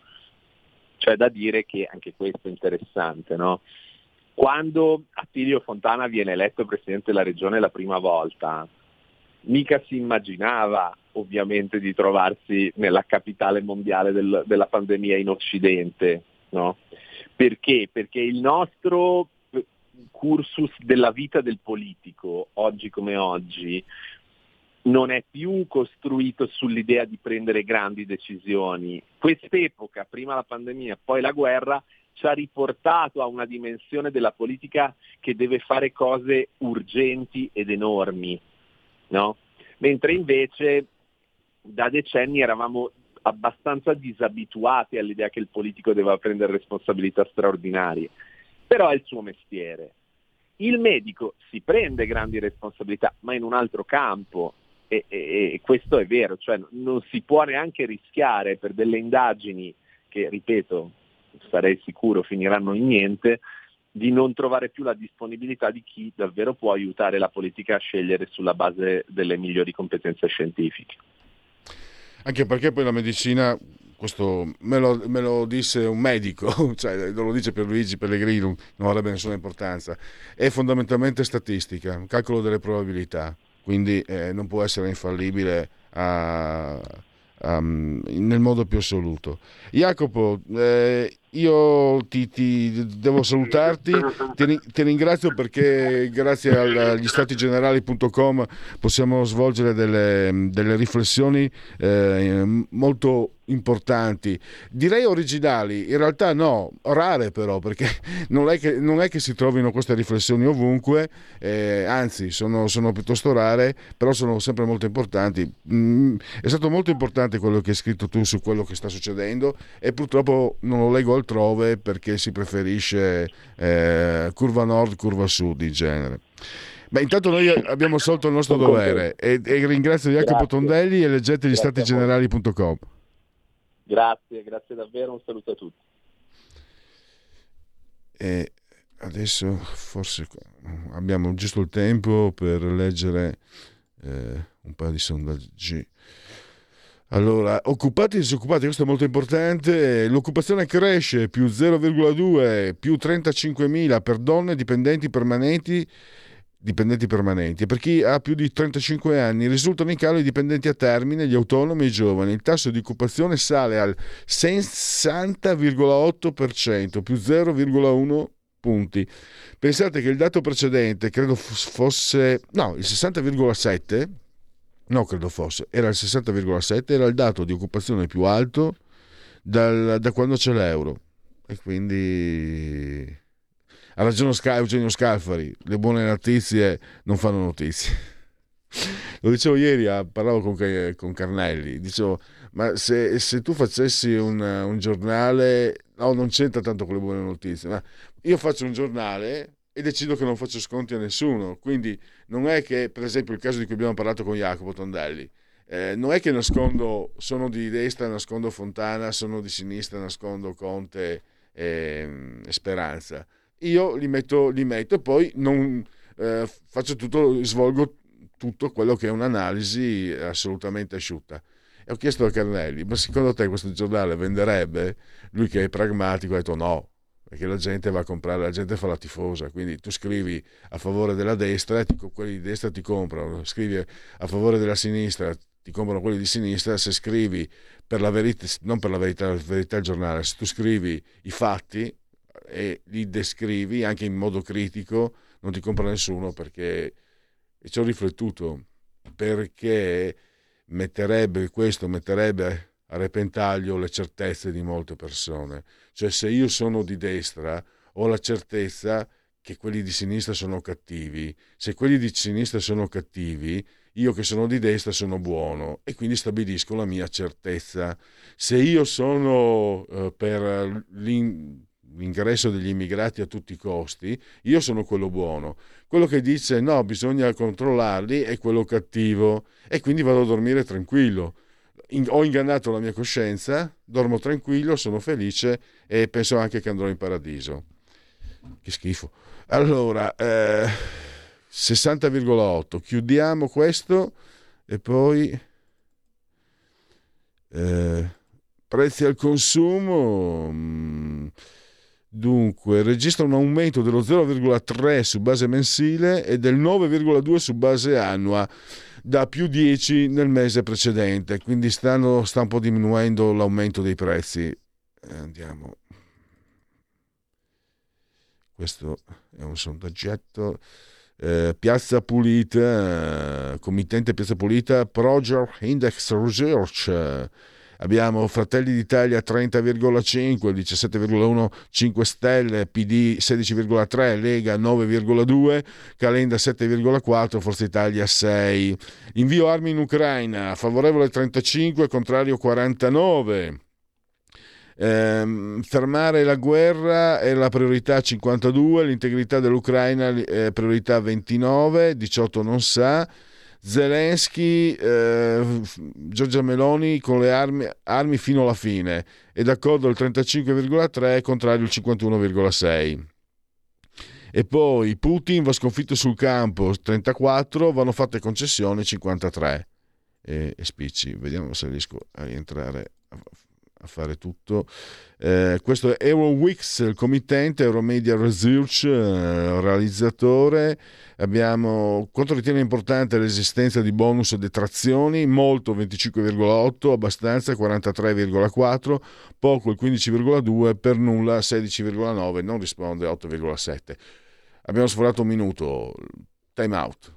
Cioè da dire che anche questo è interessante, no? Quando Attilio Fontana viene eletto presidente della regione la prima volta, mica si immaginava ovviamente di trovarsi nella capitale mondiale del, della pandemia in Occidente. No? Perché? Perché il nostro cursus della vita del politico, oggi come oggi, non è più costruito sull'idea di prendere grandi decisioni. Quest'epoca, prima la pandemia, poi la guerra, ci ha riportato a una dimensione della politica che deve fare cose urgenti ed enormi, no? mentre invece da decenni eravamo abbastanza disabituati all'idea che il politico debba prendere responsabilità straordinarie, però è il suo mestiere. Il medico si prende grandi responsabilità, ma in un altro campo, e, e, e questo è vero, cioè non si può neanche rischiare per delle indagini che, ripeto, sarei sicuro finiranno in niente, di non trovare più la disponibilità di chi davvero può aiutare la politica a scegliere sulla base delle migliori competenze scientifiche. Anche perché poi la medicina, questo me lo, me lo disse un medico, cioè lo dice per Luigi Pellegrino, non avrebbe nessuna importanza, è fondamentalmente statistica, un calcolo delle probabilità, quindi eh, non può essere infallibile a, um, nel modo più assoluto. Jacopo, eh, io ti, ti, devo salutarti, ti, ti, ringrazio perché grazie agli statigenerali.com possiamo svolgere delle, delle riflessioni eh, molto importanti, direi originali, in realtà no, rare però, perché non è che, non è che si trovino queste riflessioni ovunque, eh, anzi sono, sono, piuttosto rare, però sono sempre molto importanti. Mm, è stato molto importante quello che hai scritto tu su quello che sta succedendo e purtroppo non lo leggo altrove perché si preferisce eh, curva nord, curva sud in genere. Beh, intanto noi abbiamo solto il nostro dovere e, e ringrazio Jacopo Tondelli e leggete gli statigenerali.com. Grazie, grazie davvero, un saluto a tutti. E adesso forse abbiamo giusto il tempo per leggere eh, un paio di sondaggi. Allora, occupati e disoccupati, questo è molto importante. L'occupazione cresce più 0,2, più 35.000 per donne dipendenti permanenti dipendenti permanenti per chi ha più di 35 anni risultano in calo i dipendenti a termine, gli autonomi e i giovani. Il tasso di occupazione sale al 60,8%, più 0,1 punti. Pensate che il dato precedente credo fosse no, il 60,7 no, credo fosse, era il 60,7, era il dato di occupazione più alto dal, da quando c'è l'euro. E quindi ha ragione Eugenio Scalfari, le buone notizie non fanno notizie. Lo dicevo ieri, ah, parlavo con, con Carnelli, dicevo, ma se, se tu facessi un, un, giornale, no, non c'entra tanto con le buone notizie, ma io faccio un giornale e decido che non faccio sconti a nessuno, quindi non è che, per esempio, il caso di cui abbiamo parlato con Jacopo Tondelli, eh, non è che nascondo, sono di destra, nascondo Fontana, sono di sinistra, nascondo Conte e, e Speranza io li metto, li metto e poi non, eh, faccio tutto, svolgo tutto quello che è un'analisi assolutamente asciutta. E ho chiesto a Carnelli, ma secondo te questo giornale venderebbe? Lui che è pragmatico ha detto no, perché la gente va a comprare, la gente fa la tifosa, quindi tu scrivi a favore della destra, ti, quelli di destra ti comprano, scrivi a favore della sinistra, ti comprano quelli di sinistra, se scrivi per la verità, non per la verità, la verità del giornale, se tu scrivi i fatti, e li descrivi anche in modo critico, non ti compra nessuno perché e ci ho riflettuto perché metterebbe questo metterebbe a repentaglio le certezze di molte persone. Cioè se io sono di destra ho la certezza che quelli di sinistra sono cattivi. Se quelli di sinistra sono cattivi, io che sono di destra sono buono e quindi stabilisco la mia certezza. Se io sono eh, per l'in l'ingresso degli immigrati a tutti i costi, io sono quello buono. Quello che dice no, bisogna controllarli è quello cattivo e quindi vado a dormire tranquillo. In, ho ingannato la mia coscienza, dormo tranquillo, sono felice e penso anche che andrò in paradiso. Che schifo. Allora, eh, 60,8. Chiudiamo questo e poi... Eh, prezzi al consumo... Mh, mm, Dunque, registra un aumento dello 0,3 su base mensile e del 9,2 su base annua da più 10 nel mese precedente, quindi stanno, sta un po' diminuendo l'aumento dei prezzi. Andiamo. Questo è un sondaggetto. Eh, Piazza Pulita, eh, committente Piazza Pulita, Project Index Research. Abbiamo Fratelli d'Italia 30,5, 17,1 5 Stelle, PD 16,3, Lega 9,2, Calenda 7,4, Forza Italia 6. Invio armi in Ucraina, favorevole 35, contrario 49. Eh, fermare la guerra è la priorità 52, l'integrità dell'Ucraina è priorità 29, 18 non sa. Zelensky, eh, Giorgia Meloni con le armi, armi, fino alla fine, è d'accordo il 35,3, contrario il 51,6. E poi Putin va sconfitto sul campo 34, vanno fatte concessioni 53. E, e spicci, vediamo se riesco a rientrare a fare tutto. Eh, questo è Eurowix, il committente, Euromedia Research, eh, realizzatore. Abbiamo quanto ritiene importante l'esistenza di bonus e detrazioni, molto 25,8, abbastanza 43,4, poco il 15,2, per nulla 16,9, non risponde 8,7. Abbiamo sforato un minuto, time out.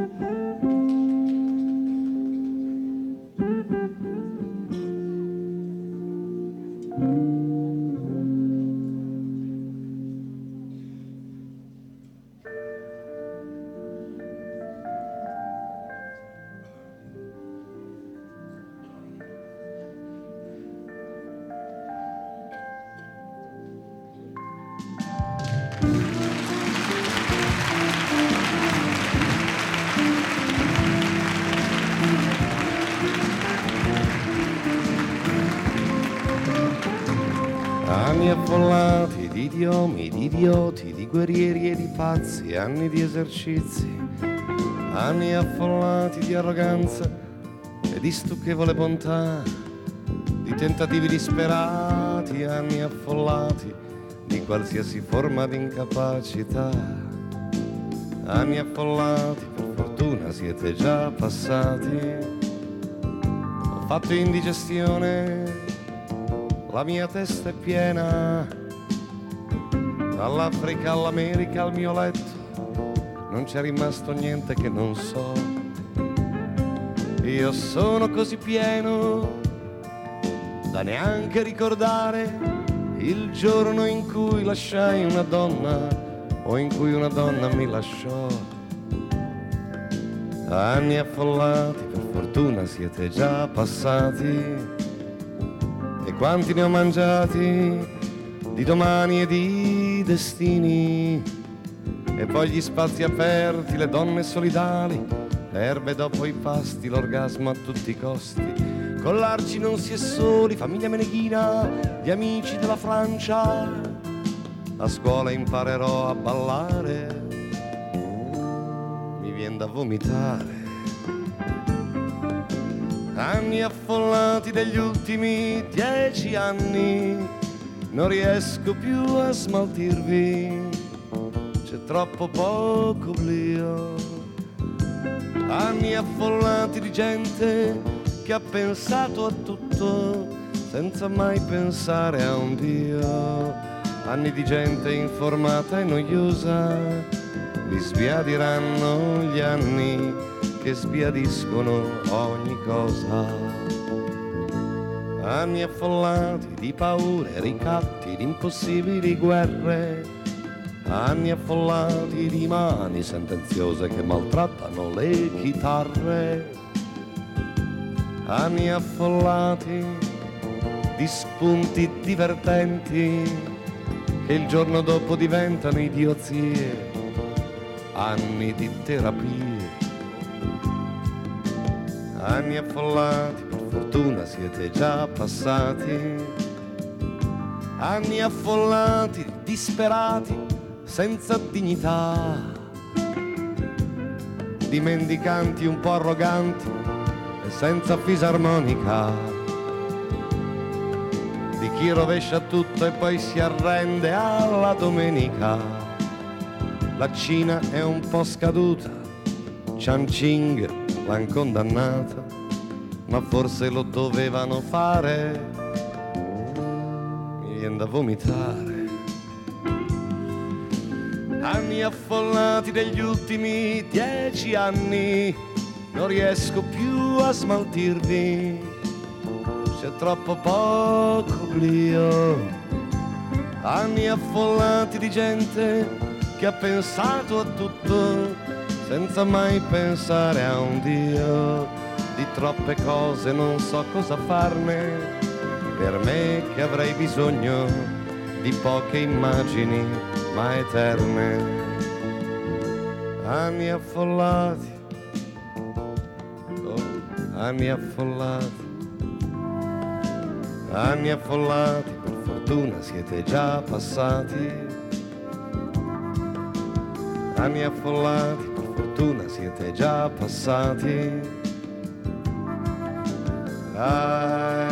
Mm-hmm. Guerrieri e di pazzi, anni di esercizi, anni affollati di arroganza e di stucchevole bontà, di tentativi disperati, anni affollati di qualsiasi forma di incapacità, anni affollati, per fortuna siete già passati, ho fatto indigestione la mia testa è piena, dall'Africa all'America al mio letto, non c'è rimasto niente che non so. Io sono così pieno da neanche ricordare il giorno in cui lasciai una donna o in cui una donna mi lasciò. Anni affollati, per fortuna siete già passati. E quanti ne ho mangiati di domani e di destini. E poi gli spazi aperti, le donne solidali, le erbe dopo i pasti, l'orgasmo a tutti i costi. Con l'Arci non si è soli, famiglia meneghina, gli amici della Francia. A scuola imparerò a ballare, mi viene da vomitare. Anni affollati degli ultimi dieci anni, non riesco più a smaltirvi, c'è troppo poco oblio. Anni affollati di gente che ha pensato a tutto senza mai pensare a un Dio. Anni di gente informata e noiosa, mi sbiadiranno gli anni che sbiadiscono ogni cosa. Anni affollati di paure, ricatti, di impossibili guerre. Anni affollati di mani sentenziose che maltrattano le chitarre. Anni affollati di spunti divertenti che il giorno dopo diventano idiozie, anni di terapie, anni affollati, fortuna siete già passati, anni affollati, disperati, senza dignità, di mendicanti un po' arroganti senza fisarmonica, di chi rovescia tutto e poi si arrende alla domenica. La Cina è un po' scaduta, Chan Ching l'han condannata, ma forse lo dovevano fare, mi viene da vomitare. Anni affollati degli ultimi dieci anni, non riesco più a smaltirvi, c'è troppo poco oblio. Anni affollati di gente che ha pensato a tutto senza mai pensare a un Dio. Di troppe cose non so cosa farne, per me che avrei bisogno di poche immagini ma eterne. Anni affollati anni affollati, anni affollati, per fortuna siete già passati, anni affollati, per fortuna siete già passati. Dai,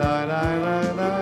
dai, dai, dai, dai,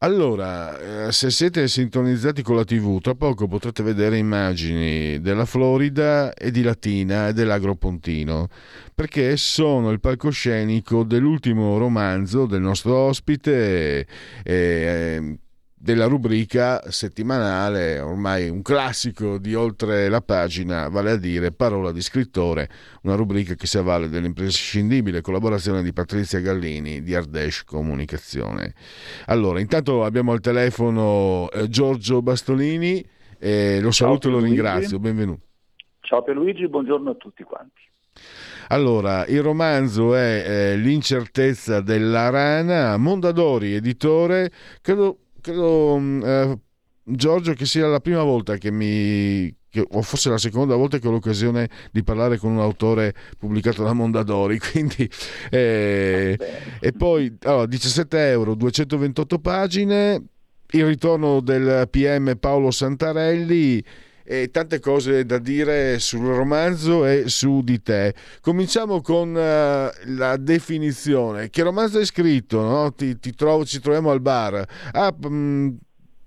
Allora, eh, se siete sintonizzati con la TV, tra poco potrete vedere immagini della Florida e di Latina e dell'Agropontino, perché sono il palcoscenico dell'ultimo romanzo del nostro ospite. Eh, della rubrica settimanale, ormai un classico di oltre la pagina, vale a dire Parola di scrittore, una rubrica che si avvale dell'imprescindibile collaborazione di Patrizia Gallini di Ardèche Comunicazione. Allora, intanto abbiamo al telefono eh, Giorgio Bastolini, eh, lo saluto e lo ringrazio, benvenuto. Ciao Pierluigi, buongiorno a tutti quanti. Allora, il romanzo è eh, L'incertezza della rana, Mondadori, editore, credo credo, mm, eh, Giorgio, che sia la prima volta che mi, che, o forse la seconda volta che ho l'occasione di parlare con un autore pubblicato da Mondadori, quindi eh, e poi allora, 17 euro, 228 pagine, il ritorno del PM Paolo Santarelli e tante cose da dire sul romanzo e su di te. Cominciamo con uh, la definizione. Che romanzo hai scritto? No? Ti, ti trovo, ci troviamo al bar. Ah, mh, mm,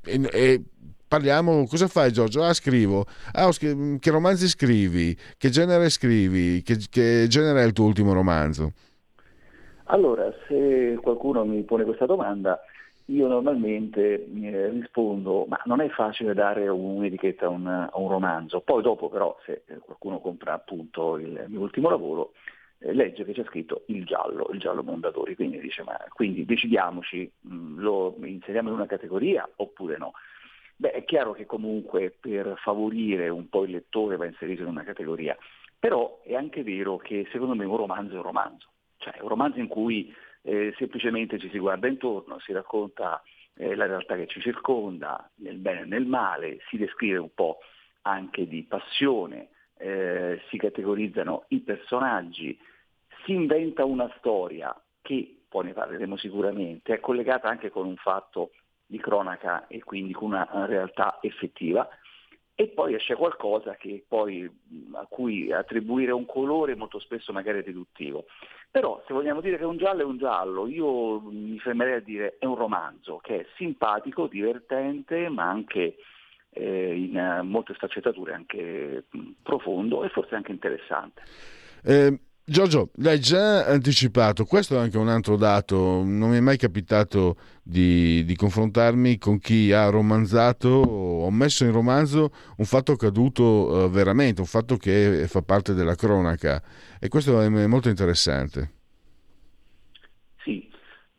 e, e parliamo, cosa fai Giorgio? Ah, scrivo. Ah, che romanzi scrivi? Che genere scrivi? Che, che, genere è il tuo ultimo romanzo? Allora, se qualcuno mi pone questa domanda, io normalmente eh, rispondo, ma non è facile dare un'etichetta a un, a un, romanzo. Poi dopo però, se qualcuno compra appunto il mio ultimo lavoro, eh, legge che c'è scritto il giallo, il giallo Mondadori, quindi dice, ma quindi decidiamoci, mh, mm, lo inseriamo in una categoria oppure no. Beh, è chiaro che comunque per favorire un po' il lettore va inserito in una categoria, però è anche vero che secondo me un romanzo è un romanzo, cioè è un romanzo in cui eh, semplicemente ci si guarda intorno, si racconta eh, la realtà che ci circonda, nel bene e nel male, si descrive un po' anche di passione, eh, si categorizzano i personaggi, si inventa una storia che, poi ne parleremo sicuramente, è collegata anche con un fatto di cronaca e quindi con una realtà effettiva, e poi esce qualcosa poi, a cui attribuire un colore molto spesso magari è riduttivo. Però se vogliamo dire che un giallo è un giallo, io mi fermerei a dire è un romanzo che è simpatico, divertente, ma anche eh, in molte sfaccettature anche profondo e forse anche interessante. Eh, Giorgio, l'hai già anticipato, questo è anche un altro dato, non mi è mai capitato di, di, confrontarmi con chi ha romanzato o messo in romanzo un fatto accaduto uh, veramente, un fatto che fa parte della cronaca. E questo è molto interessante. Sì,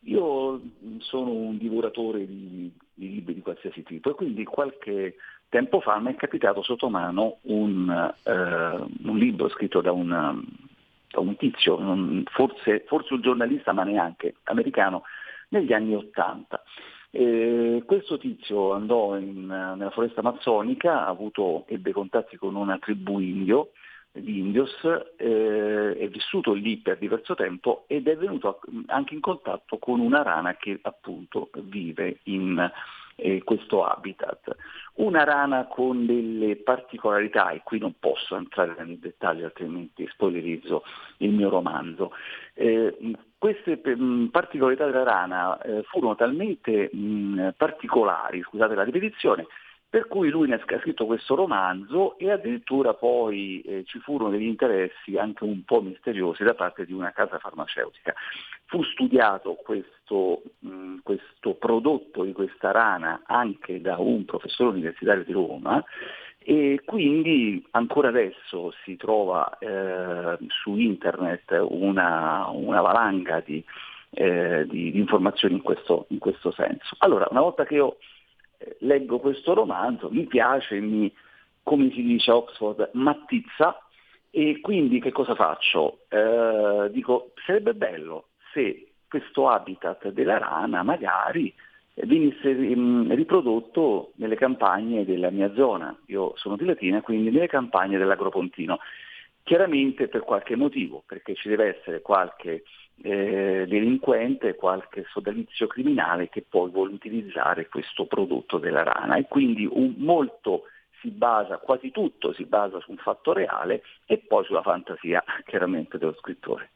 io sono un divoratore di, di libri di qualsiasi tipo e quindi qualche tempo fa mi è capitato sotto mano un, uh, un libro scritto da un un tizio, forse, forse un giornalista ma neanche americano, negli anni Ottanta. Questo tizio andò in, nella foresta amazzonica, avuto, ebbe contatti con una tribù indio, di indios, eh, è vissuto lì per diverso tempo ed è venuto anche in contatto con una rana che appunto vive in eh, questo habitat. Una rana con delle particolarità, e qui non posso entrare nei dettagli altrimenti spoilerizzo il mio romanzo. Eh, queste mh, particolarità della rana eh, furono talmente mh, particolari, scusate la ripetizione, per cui lui ha scritto questo romanzo e addirittura poi eh, ci furono degli interessi anche un po' misteriosi da parte di una casa farmaceutica. Fu studiato questo, mh, questo prodotto di questa rana anche da un professore universitario di Roma e quindi ancora adesso si trova eh, su internet una, una valanga di, eh, di, di informazioni in questo, in questo senso. Allora, una volta che io leggo questo romanzo, mi piace, mi, come si dice a Oxford, mattizza e quindi che cosa faccio? Eh, dico, sarebbe bello se questo habitat della rana magari venisse riprodotto nelle campagne della mia zona. Io sono di Latina, quindi nelle campagne dell'Agropontino. Chiaramente per qualche motivo, perché ci deve essere qualche eh, delinquente, qualche sodalizio criminale che poi vuole utilizzare questo prodotto della rana e quindi un, molto si basa, quasi tutto si basa su un fatto reale e poi sulla fantasia chiaramente dello scrittore.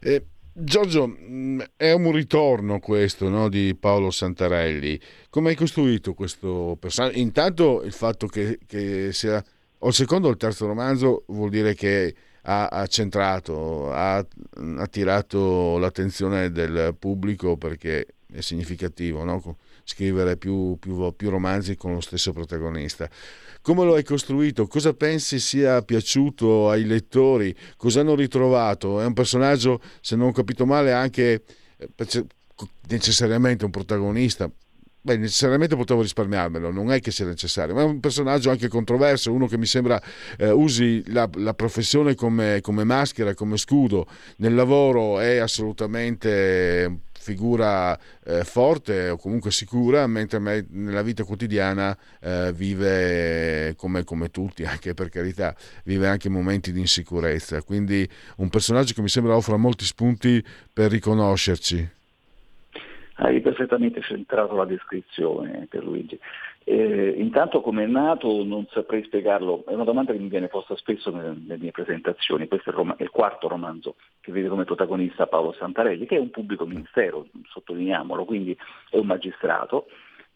Eh, Giorgio, mm, è un ritorno questo no, di Paolo Santarelli. Come hai costruito questo personaggio? Intanto il fatto che, che sia o il secondo o il terzo romanzo vuol dire che ha, centrato, ha attirato l'attenzione del pubblico perché è significativo no? scrivere più, più, più, romanzi con lo stesso protagonista. Come lo hai costruito? Cosa pensi sia piaciuto ai lettori? Cosa hanno ritrovato? È un personaggio, se non ho capito male, anche eh, necessariamente un protagonista, Beh, necessariamente potevo risparmiarmelo, non è che sia necessario, ma è un personaggio anche controverso, uno che mi sembra eh, usi la, la professione come, come, maschera, come scudo. Nel lavoro è assolutamente figura eh, forte o comunque sicura, mentre me, nella vita quotidiana eh, vive come, come, tutti, anche per carità, vive anche momenti di insicurezza. Quindi un personaggio che mi sembra offra molti spunti per riconoscerci. Hai perfettamente centrato la descrizione, Pierluigi. Eh, intanto come è nato non saprei spiegarlo, è una domanda che mi viene posta spesso nelle, nelle mie presentazioni, questo è il, rom- il, quarto romanzo che vede come protagonista Paolo Santarelli, che è un pubblico ministero, sottolineiamolo, quindi è un magistrato.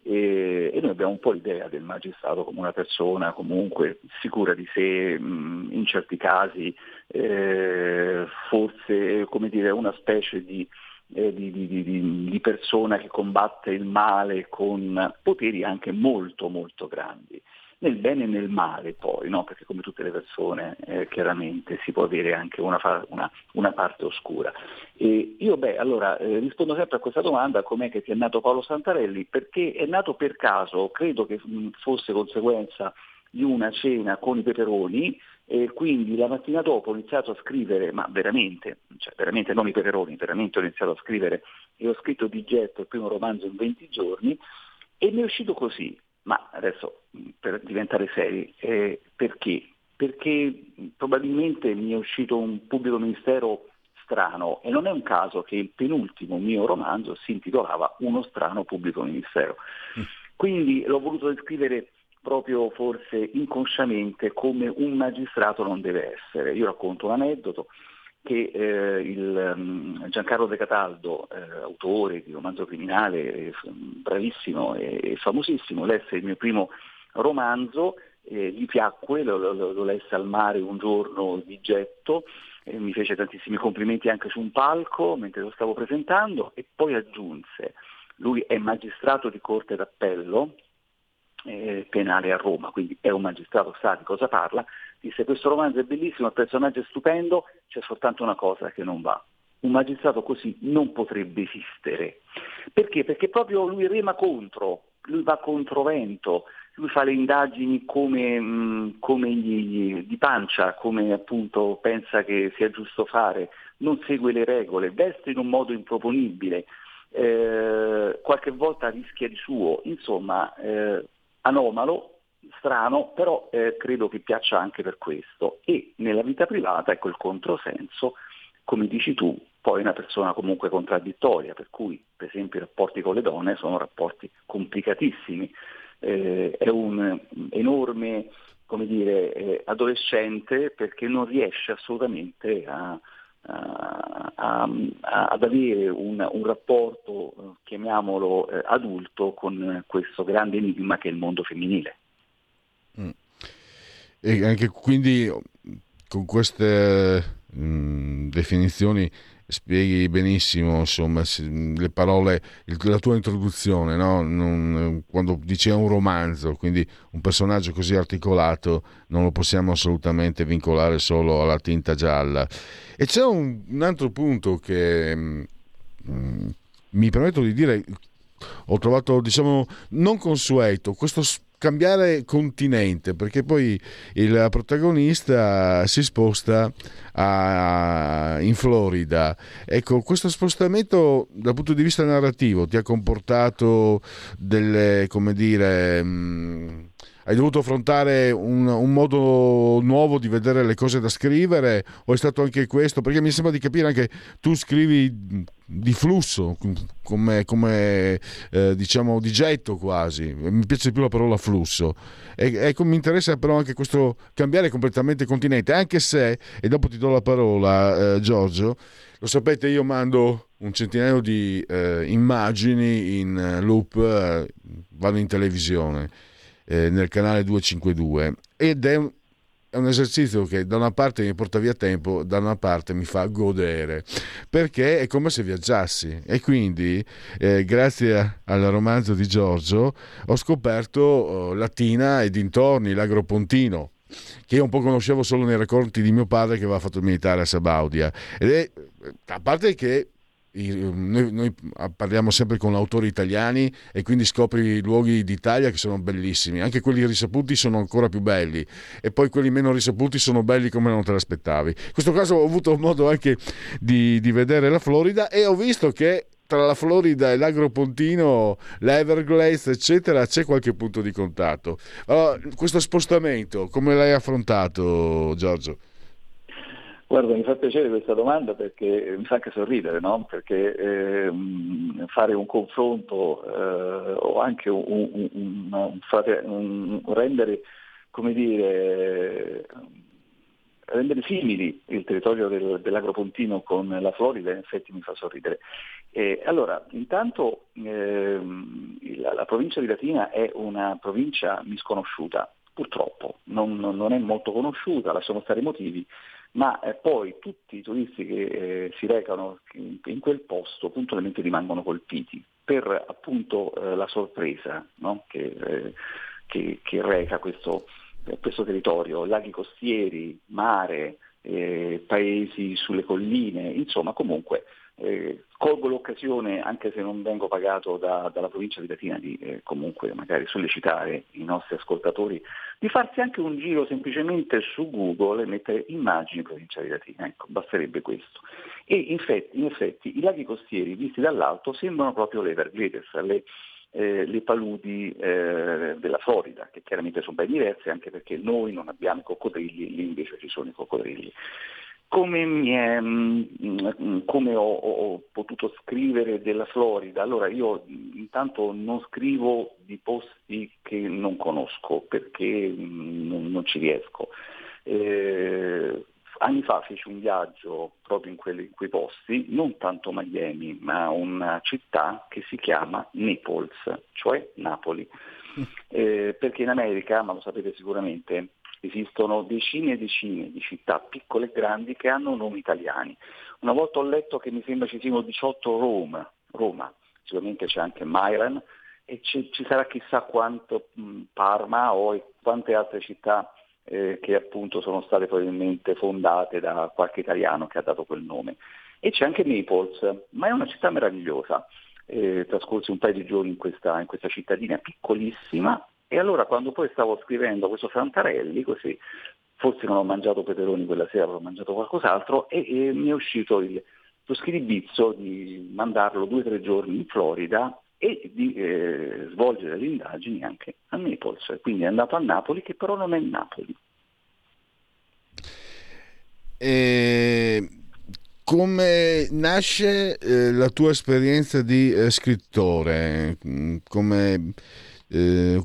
E, noi abbiamo un po' l'idea del magistrato come una persona comunque sicura di sé, in certi casi eh, forse come dire, una specie di eh, di, di, di, di, persona che combatte il male con poteri anche molto molto grandi. Nel bene e nel male poi, no? perché come tutte le persone eh, chiaramente si può avere anche una, una, una parte oscura. E io beh, allora eh, rispondo sempre a questa domanda, com'è che ti è nato Paolo Santarelli? Perché è nato per caso, credo che fosse conseguenza di una cena con i peperoni e quindi la mattina dopo ho iniziato a scrivere, ma veramente, cioè veramente non i peperoni, veramente ho iniziato a scrivere e ho scritto di getto il primo romanzo in 20 giorni e mi è uscito così, ma adesso per diventare seri, eh, perché? Perché probabilmente mi è uscito un pubblico ministero strano e non è un caso che il penultimo mio romanzo si intitolava Uno strano pubblico ministero. Mm. Quindi l'ho voluto descrivere proprio forse inconsciamente come un magistrato non deve essere. Io racconto un aneddoto che eh, il, um, Giancarlo De Cataldo, eh, autore di romanzo criminale, eh, bravissimo e, famosissimo, lesse il mio primo romanzo, eh, gli piacque, lo, lo, lo, lesse al mare un giorno di getto, mi fece tantissimi complimenti anche su un palco mentre lo stavo presentando e poi aggiunse, lui è magistrato di corte d'appello, eh, penale a Roma, quindi è un magistrato, sa di cosa parla, disse questo romanzo è bellissimo, il personaggio è stupendo, c'è soltanto una cosa che non va. Un magistrato così non potrebbe esistere. Perché? Perché proprio lui rema contro, lui va contro vento, lui fa le indagini come, mm, come gli, di pancia, come appunto pensa che sia giusto fare, non segue le regole, veste in un modo improponibile, eh, qualche volta rischia di suo, insomma eh, anomalo, strano, però eh, credo che piaccia anche per questo. E nella vita privata, ecco il controsenso, come dici tu, poi una persona comunque contraddittoria, per cui per esempio i rapporti con le donne sono rapporti complicatissimi, eh, è un enorme come dire, eh, adolescente perché non riesce assolutamente a, a, a, ad avere un, un rapporto, eh, chiamiamolo eh, adulto, con questo grande enigma che è il mondo femminile. Mm. E anche quindi con queste mh, mm, definizioni spieghi benissimo insomma, le parole, la tua introduzione, no? non, quando dici un romanzo, quindi un personaggio così articolato non lo possiamo assolutamente vincolare solo alla tinta gialla. E c'è un, un altro punto che mh, mm, mi permetto di dire, ho trovato diciamo non consueto, questo cambiare continente perché poi il protagonista si sposta a, in Florida. Ecco, questo spostamento dal punto di vista narrativo ti ha comportato delle, come dire... Mh, mm, hai dovuto affrontare un, un, modo nuovo di vedere le cose da scrivere o è stato anche questo? Perché mi sembra di capire anche tu scrivi di flusso, come, come eh, diciamo di getto quasi, mi piace più la parola flusso. E, ecco, mi interessa però anche questo cambiare completamente continente, anche se, e dopo ti do la parola eh, Giorgio, lo sapete io mando un centinaio di eh, immagini in loop, eh, vanno in televisione eh, nel canale 252 ed è un, è un esercizio che da una parte mi porta via tempo, da una parte mi fa godere, perché è come se viaggiassi. E quindi, eh, grazie al romanzo di Giorgio, ho scoperto oh, Latina e dintorni, l'Agropontino, che io un po' conoscevo solo nei racconti di mio padre che aveva fatto il militare a Sabaudia. Ed è, a parte che noi, noi, parliamo sempre con autori italiani e quindi scopri luoghi d'Italia che sono bellissimi, anche quelli risaputi sono ancora più belli e poi quelli meno risaputi sono belli come non te l'aspettavi. In questo caso ho avuto modo anche di, di vedere la Florida e ho visto che tra la Florida e l'Agropontino, l'Everglades, eccetera, c'è qualche punto di contatto. Allora, questo spostamento, come l'hai affrontato, Giorgio? Guarda, mi fa piacere questa domanda perché mi fa anche sorridere, no? perché eh, fare un confronto eh, o anche un, un, un, rendere, dire, rendere simili il territorio del, dell'Agropontino con la Florida in effetti mi fa sorridere. E allora, intanto eh, la, la provincia di Latina è una provincia misconosciuta, purtroppo, non, non, è molto conosciuta, lasciamo stare i motivi, ma eh, poi tutti i turisti che eh, si recano in, in, quel posto puntualmente rimangono colpiti per appunto eh, la sorpresa no? che, eh, che, che, reca questo, eh, questo, territorio, laghi costieri, mare, eh, paesi sulle colline, insomma comunque colgo l'occasione, anche se non vengo pagato da, dalla provincia di Latina, di comunque magari sollecitare i nostri ascoltatori di farsi anche un giro semplicemente su Google e mettere immagini provincia di Latina, ecco, basterebbe questo. E in effetti, in effetti i laghi costieri visti dall'alto sembrano proprio le Everglades, le, eh, le paludi eh, della Florida, che chiaramente sono ben diverse anche perché noi non abbiamo i coccodrilli, lì invece ci sono i coccodrilli come, è, mm, come ho, ho, potuto scrivere della Florida? Allora io intanto non scrivo di posti che non conosco perché mm, non, non ci riesco. Eh, anni fa feci un viaggio proprio in, quelli, in, quei posti, non tanto Miami, ma una città che si chiama Naples, cioè Napoli. Mm. Eh, perché in America, ma lo sapete sicuramente, esistono decine e decine di città piccole e grandi che hanno nomi italiani. Una volta ho letto che mi sembra ci siano 18 Roma, Roma. sicuramente c'è anche Milan e ci, ci sarà chissà quanto mh, Parma o quante altre città eh, che appunto sono state probabilmente fondate da qualche italiano che ha dato quel nome. E c'è anche Naples, ma è una città meravigliosa. Eh, trascorsi un paio di giorni in questa, in questa cittadina piccolissima, e allora quando poi stavo scrivendo questo Santarelli, così, forse non ho mangiato peperoni quella sera, ho mangiato qualcos'altro, e, e mi è uscito il, lo schiribizzo di mandarlo due o tre giorni in Florida e di eh, svolgere le indagini anche a Naples. Quindi è andato a Napoli, che però non è Napoli. E come nasce eh, la tua esperienza di eh, scrittore? Come, eh,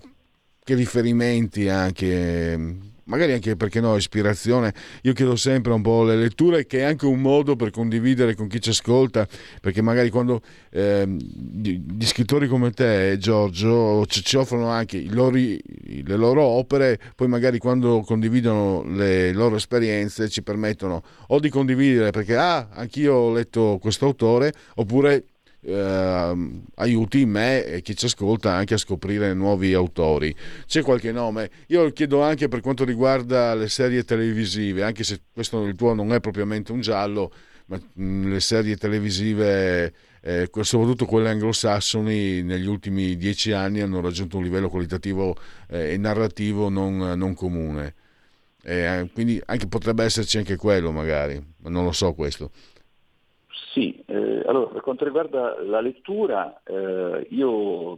che riferimenti anche magari anche perché no, ispirazione. Io chiedo sempre un po' le letture, che è anche un modo per condividere con chi ci ascolta, perché magari quando eh, gli scrittori come te, Giorgio, ci, offrono anche loro, le loro opere, poi magari quando condividono le loro esperienze ci permettono o di condividere perché ah, anch'io ho letto questo autore, oppure eh, aiuti me e chi ci ascolta anche a scoprire nuovi autori. C'è qualche nome? Io chiedo anche per quanto riguarda le serie televisive, anche se questo il tuo non è propriamente un giallo, ma mh, le serie televisive, eh, soprattutto quelle anglosassoni, negli ultimi dieci anni hanno raggiunto un livello qualitativo eh, e narrativo non, non comune. Eh, quindi anche, potrebbe esserci anche quello magari, ma non lo so questo. Sì, eh, allora per quanto riguarda la lettura, eh, io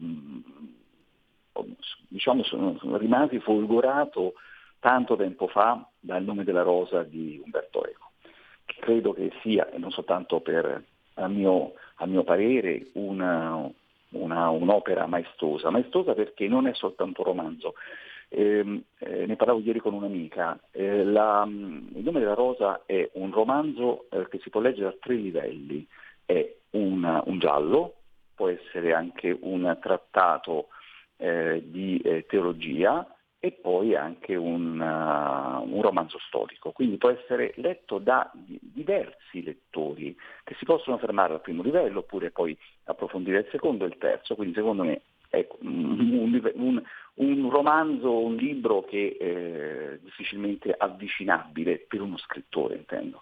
diciamo, sono, sono rimasi folgorato tanto tempo fa dal nome della rosa di Umberto Eco, che credo che sia, e non soltanto per, a, mio, a mio parere, una, una, un'opera maestosa, maestosa perché non è soltanto un romanzo, eh, eh, ne parlavo ieri con un'amica, eh, la, il nome della rosa è un romanzo eh, che si può leggere a tre livelli, è un, un giallo, può essere anche un trattato eh, di eh, teologia e poi anche un, uh, un, romanzo storico, quindi può essere letto da diversi lettori che si possono fermare al primo livello oppure poi approfondire il secondo e il terzo, quindi secondo me ecco, un, un, un, romanzo, un libro che è eh, difficilmente avvicinabile per uno scrittore, intendo.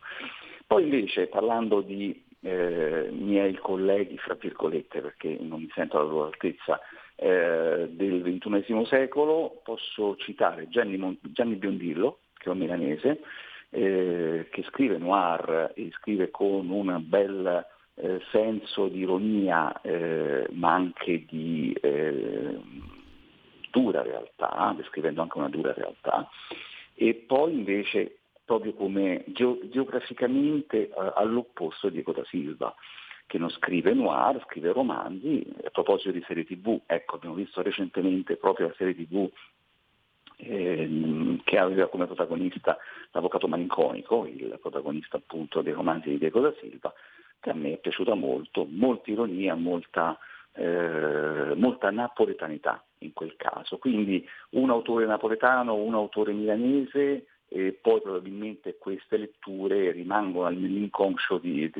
Poi invece parlando di eh, miei colleghi, fra virgolette, perché non mi sento alla loro altezza, eh, del XXI secolo, posso citare Gianni, Mon- Gianni Biondillo, che è un milanese, eh, che scrive noir e scrive con un bel eh, senso di ironia, eh, ma anche di eh, dura realtà, descrivendo anche una dura realtà, e poi invece proprio come geograficamente all'opposto Diego da Silva, che non scrive noir, scrive romanzi. A proposito di serie tv, ecco, abbiamo visto recentemente proprio la serie tv eh, che aveva come protagonista l'avvocato malinconico, il protagonista appunto dei romanzi di Diego da Silva, che a me è piaciuta molto, molta ironia, molta, eh, molta napoletanità in quel caso. Quindi un autore napoletano, un autore milanese e poi probabilmente queste letture rimangono nell'inconscio di,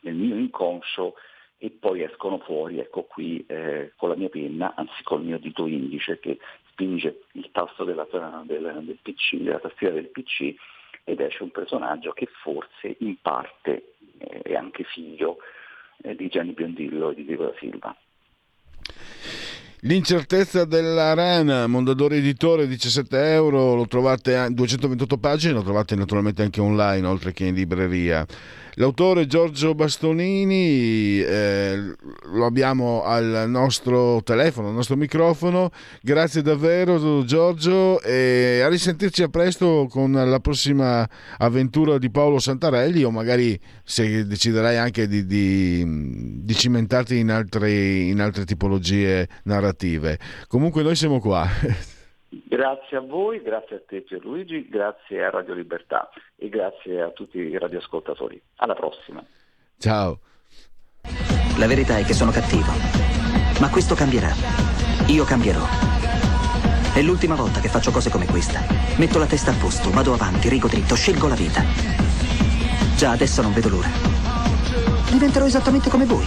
nel mio inconscio e poi escono fuori, ecco qui, eh, con la mia penna, anzi col mio dito indice che spinge il tasto della, della, del PC, della tastiera del PC ed esce un personaggio che forse in parte eh, è anche figlio eh, di Gianni Biondillo e di Diego da Silva. L'incertezza della rana, Mondadori Editore, 17 euro, lo trovate 228 pagine, lo trovate naturalmente anche online, oltre che in libreria. L'autore Giorgio Bastonini eh, lo abbiamo al nostro telefono, al nostro microfono. Grazie davvero Giorgio e a risentirci a presto con la prossima avventura di Paolo Santarelli o magari se deciderai anche di, di, di cimentarti in, altri, in altre tipologie narrative. Comunque noi siamo qua. Grazie a voi, grazie a te Pierluigi, grazie a Radio Libertà e grazie a tutti i radioascoltatori. Alla prossima. Ciao. La verità è che sono cattivo, ma questo cambierà. Io cambierò. È l'ultima volta che faccio cose come questa. Metto la testa a posto, vado avanti, rigo dritto, scelgo la vita. Già adesso non vedo l'ora. Diventerò esattamente come voi.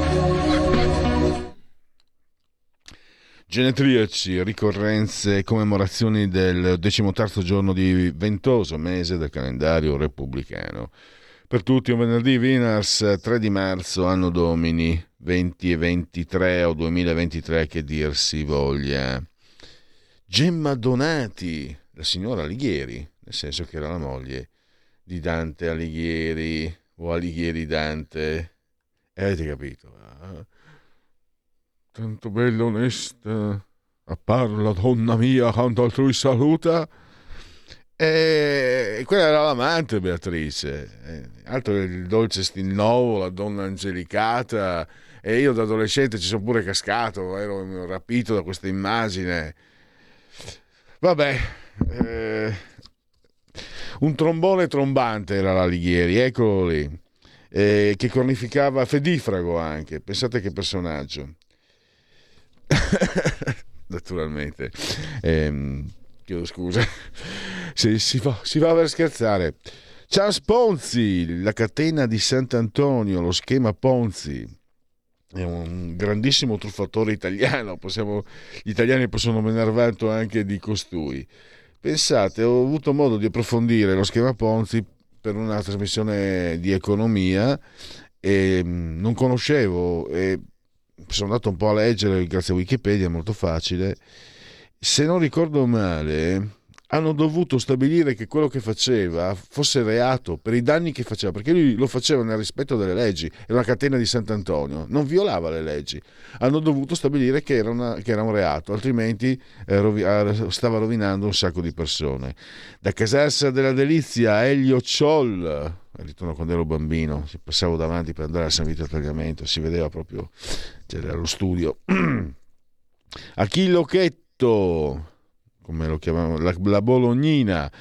Genetriaci, ricorrenze e commemorazioni del decimoterzo giorno di ventoso mese del calendario repubblicano. Per tutti un venerdì Winners 3 di marzo, anno domini 20 e 23 o 2023 che dir si voglia. Gemma Donati, la signora Alighieri, nel senso che era la moglie di Dante Alighieri o Alighieri Dante. Eh, avete capito? Tanto bella onesta, appare la donna mia quando altrui saluta. E quella era l'amante Beatrice, eh, altro il dolce stinnovo, la donna angelicata. E io da adolescente ci sono pure cascato, ero rapito da questa immagine. Vabbè, eh, un trombone trombante era l'Alighieri, eccolo lì, eh, che cornificava Fedifrago anche, pensate che personaggio. naturalmente. Ehm, chiedo scusa. Si, si, va, si va per scherzare. Charles Ponzi, la catena di Sant'Antonio, lo schema Ponzi. È un grandissimo truffatore italiano, possiamo, gli italiani possono menar vanto anche di costui. Pensate, ho avuto modo di approfondire lo schema Ponzi per una trasmissione di economia e mm, non conoscevo e sono andato un po' a leggere grazie a Wikipedia, è molto facile. Se non ricordo male, hanno dovuto stabilire che quello che faceva fosse reato per i danni che faceva, perché lui lo faceva nel rispetto delle leggi, era una catena di Sant'Antonio, non violava le leggi. Hanno dovuto stabilire che era, una, che era un reato, altrimenti eh, rovi, eh, stava rovinando un sacco di persone. Da Casersa della Delizia, Elio Cioll, ritorno quando ero bambino, passavo davanti per andare a San Vito Tagliamento, si vedeva proprio, c'era lo studio. Achillo Chetto, come lo chiamavano, la, la Bolognina.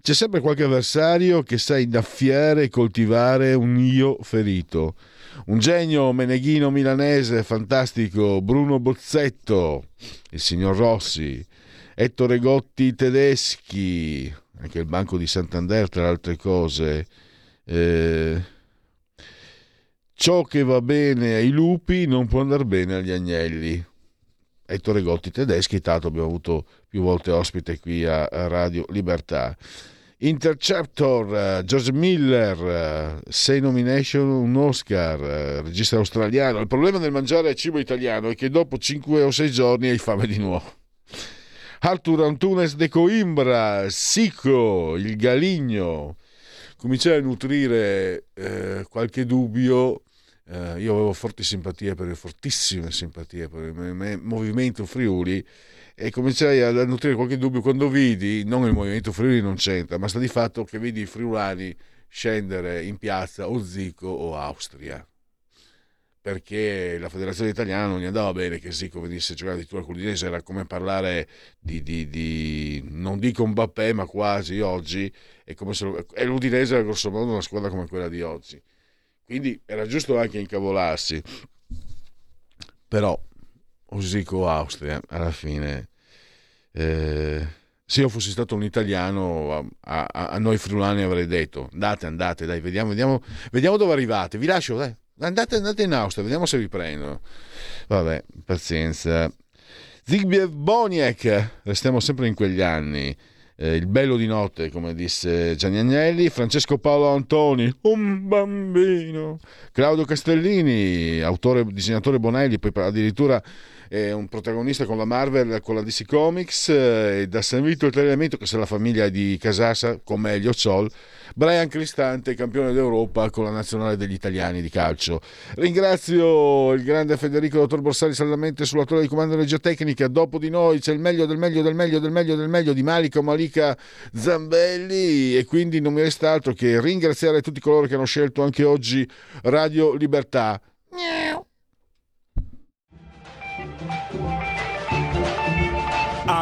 C'è sempre qualche avversario che sa innaffiare e coltivare un io ferito. Un genio meneghino milanese fantastico, Bruno Bozzetto, il signor Rossi, Ettore Gotti tedeschi, anche il Banco di Santander tra altre cose, eh, ciò che va bene ai lupi non può andare bene agli agnelli. Ettore Gotti tedeschi, tanto abbiamo avuto più volte ospite qui a, Radio Libertà. Interceptor, uh, George Miller, 6 uh, nomination, un Oscar, uh, regista australiano. Il problema del mangiare cibo italiano è che dopo 5 o 6 giorni hai fame di nuovo. Arthur Antunes de Coimbra, Sico, il Galigno, cominciai a nutrire eh, qualche dubbio. Eh, io avevo forti simpatie per fortissime simpatie per il movimento Friuli e cominciai a, nutrire qualche dubbio quando vidi, non il movimento Friuli non c'entra, ma sta di fatto che vidi i friulani scendere in piazza o Zico o Austria perché la federazione italiana non gli andava bene che Zico venisse a giocare addirittura con l'Udinese, era come parlare di, di, di, non dico Mbappé ma quasi oggi, è come se lo, e l'Udinese era grosso modo una squadra come quella di oggi, quindi era giusto anche incavolarsi, però Zico Austria alla fine... Eh, se io fossi stato un italiano, a, a, a, noi friulani avrei detto andate, andate, dai, vediamo, vediamo, vediamo dove arrivate, vi lascio, dai, Andate, andate in Austria, vediamo se vi prendono. Vabbè, pazienza. Zbigniew Boniek, restiamo sempre in quegli anni. Eh, il bello di notte, come disse Gianni Agnelli, Francesco Paolo Antoni, un bambino, Claudio Castellini, autore, disegnatore Bonelli, poi addirittura è un protagonista con la Marvel, con la DC Comics, eh, da San Vito il Telelemento, che è la famiglia di Casassa, con Elio Zoll, Brian Cristante, campione d'Europa con la nazionale degli italiani di calcio. Ringrazio il grande Federico Dottor Borsari Saldamente sulla torre di comando regia tecnica. Dopo di noi c'è il meglio del meglio del meglio del meglio del meglio di Malika Malika Zambelli e quindi non mi resta altro che ringraziare tutti coloro che hanno scelto anche oggi Radio Libertà.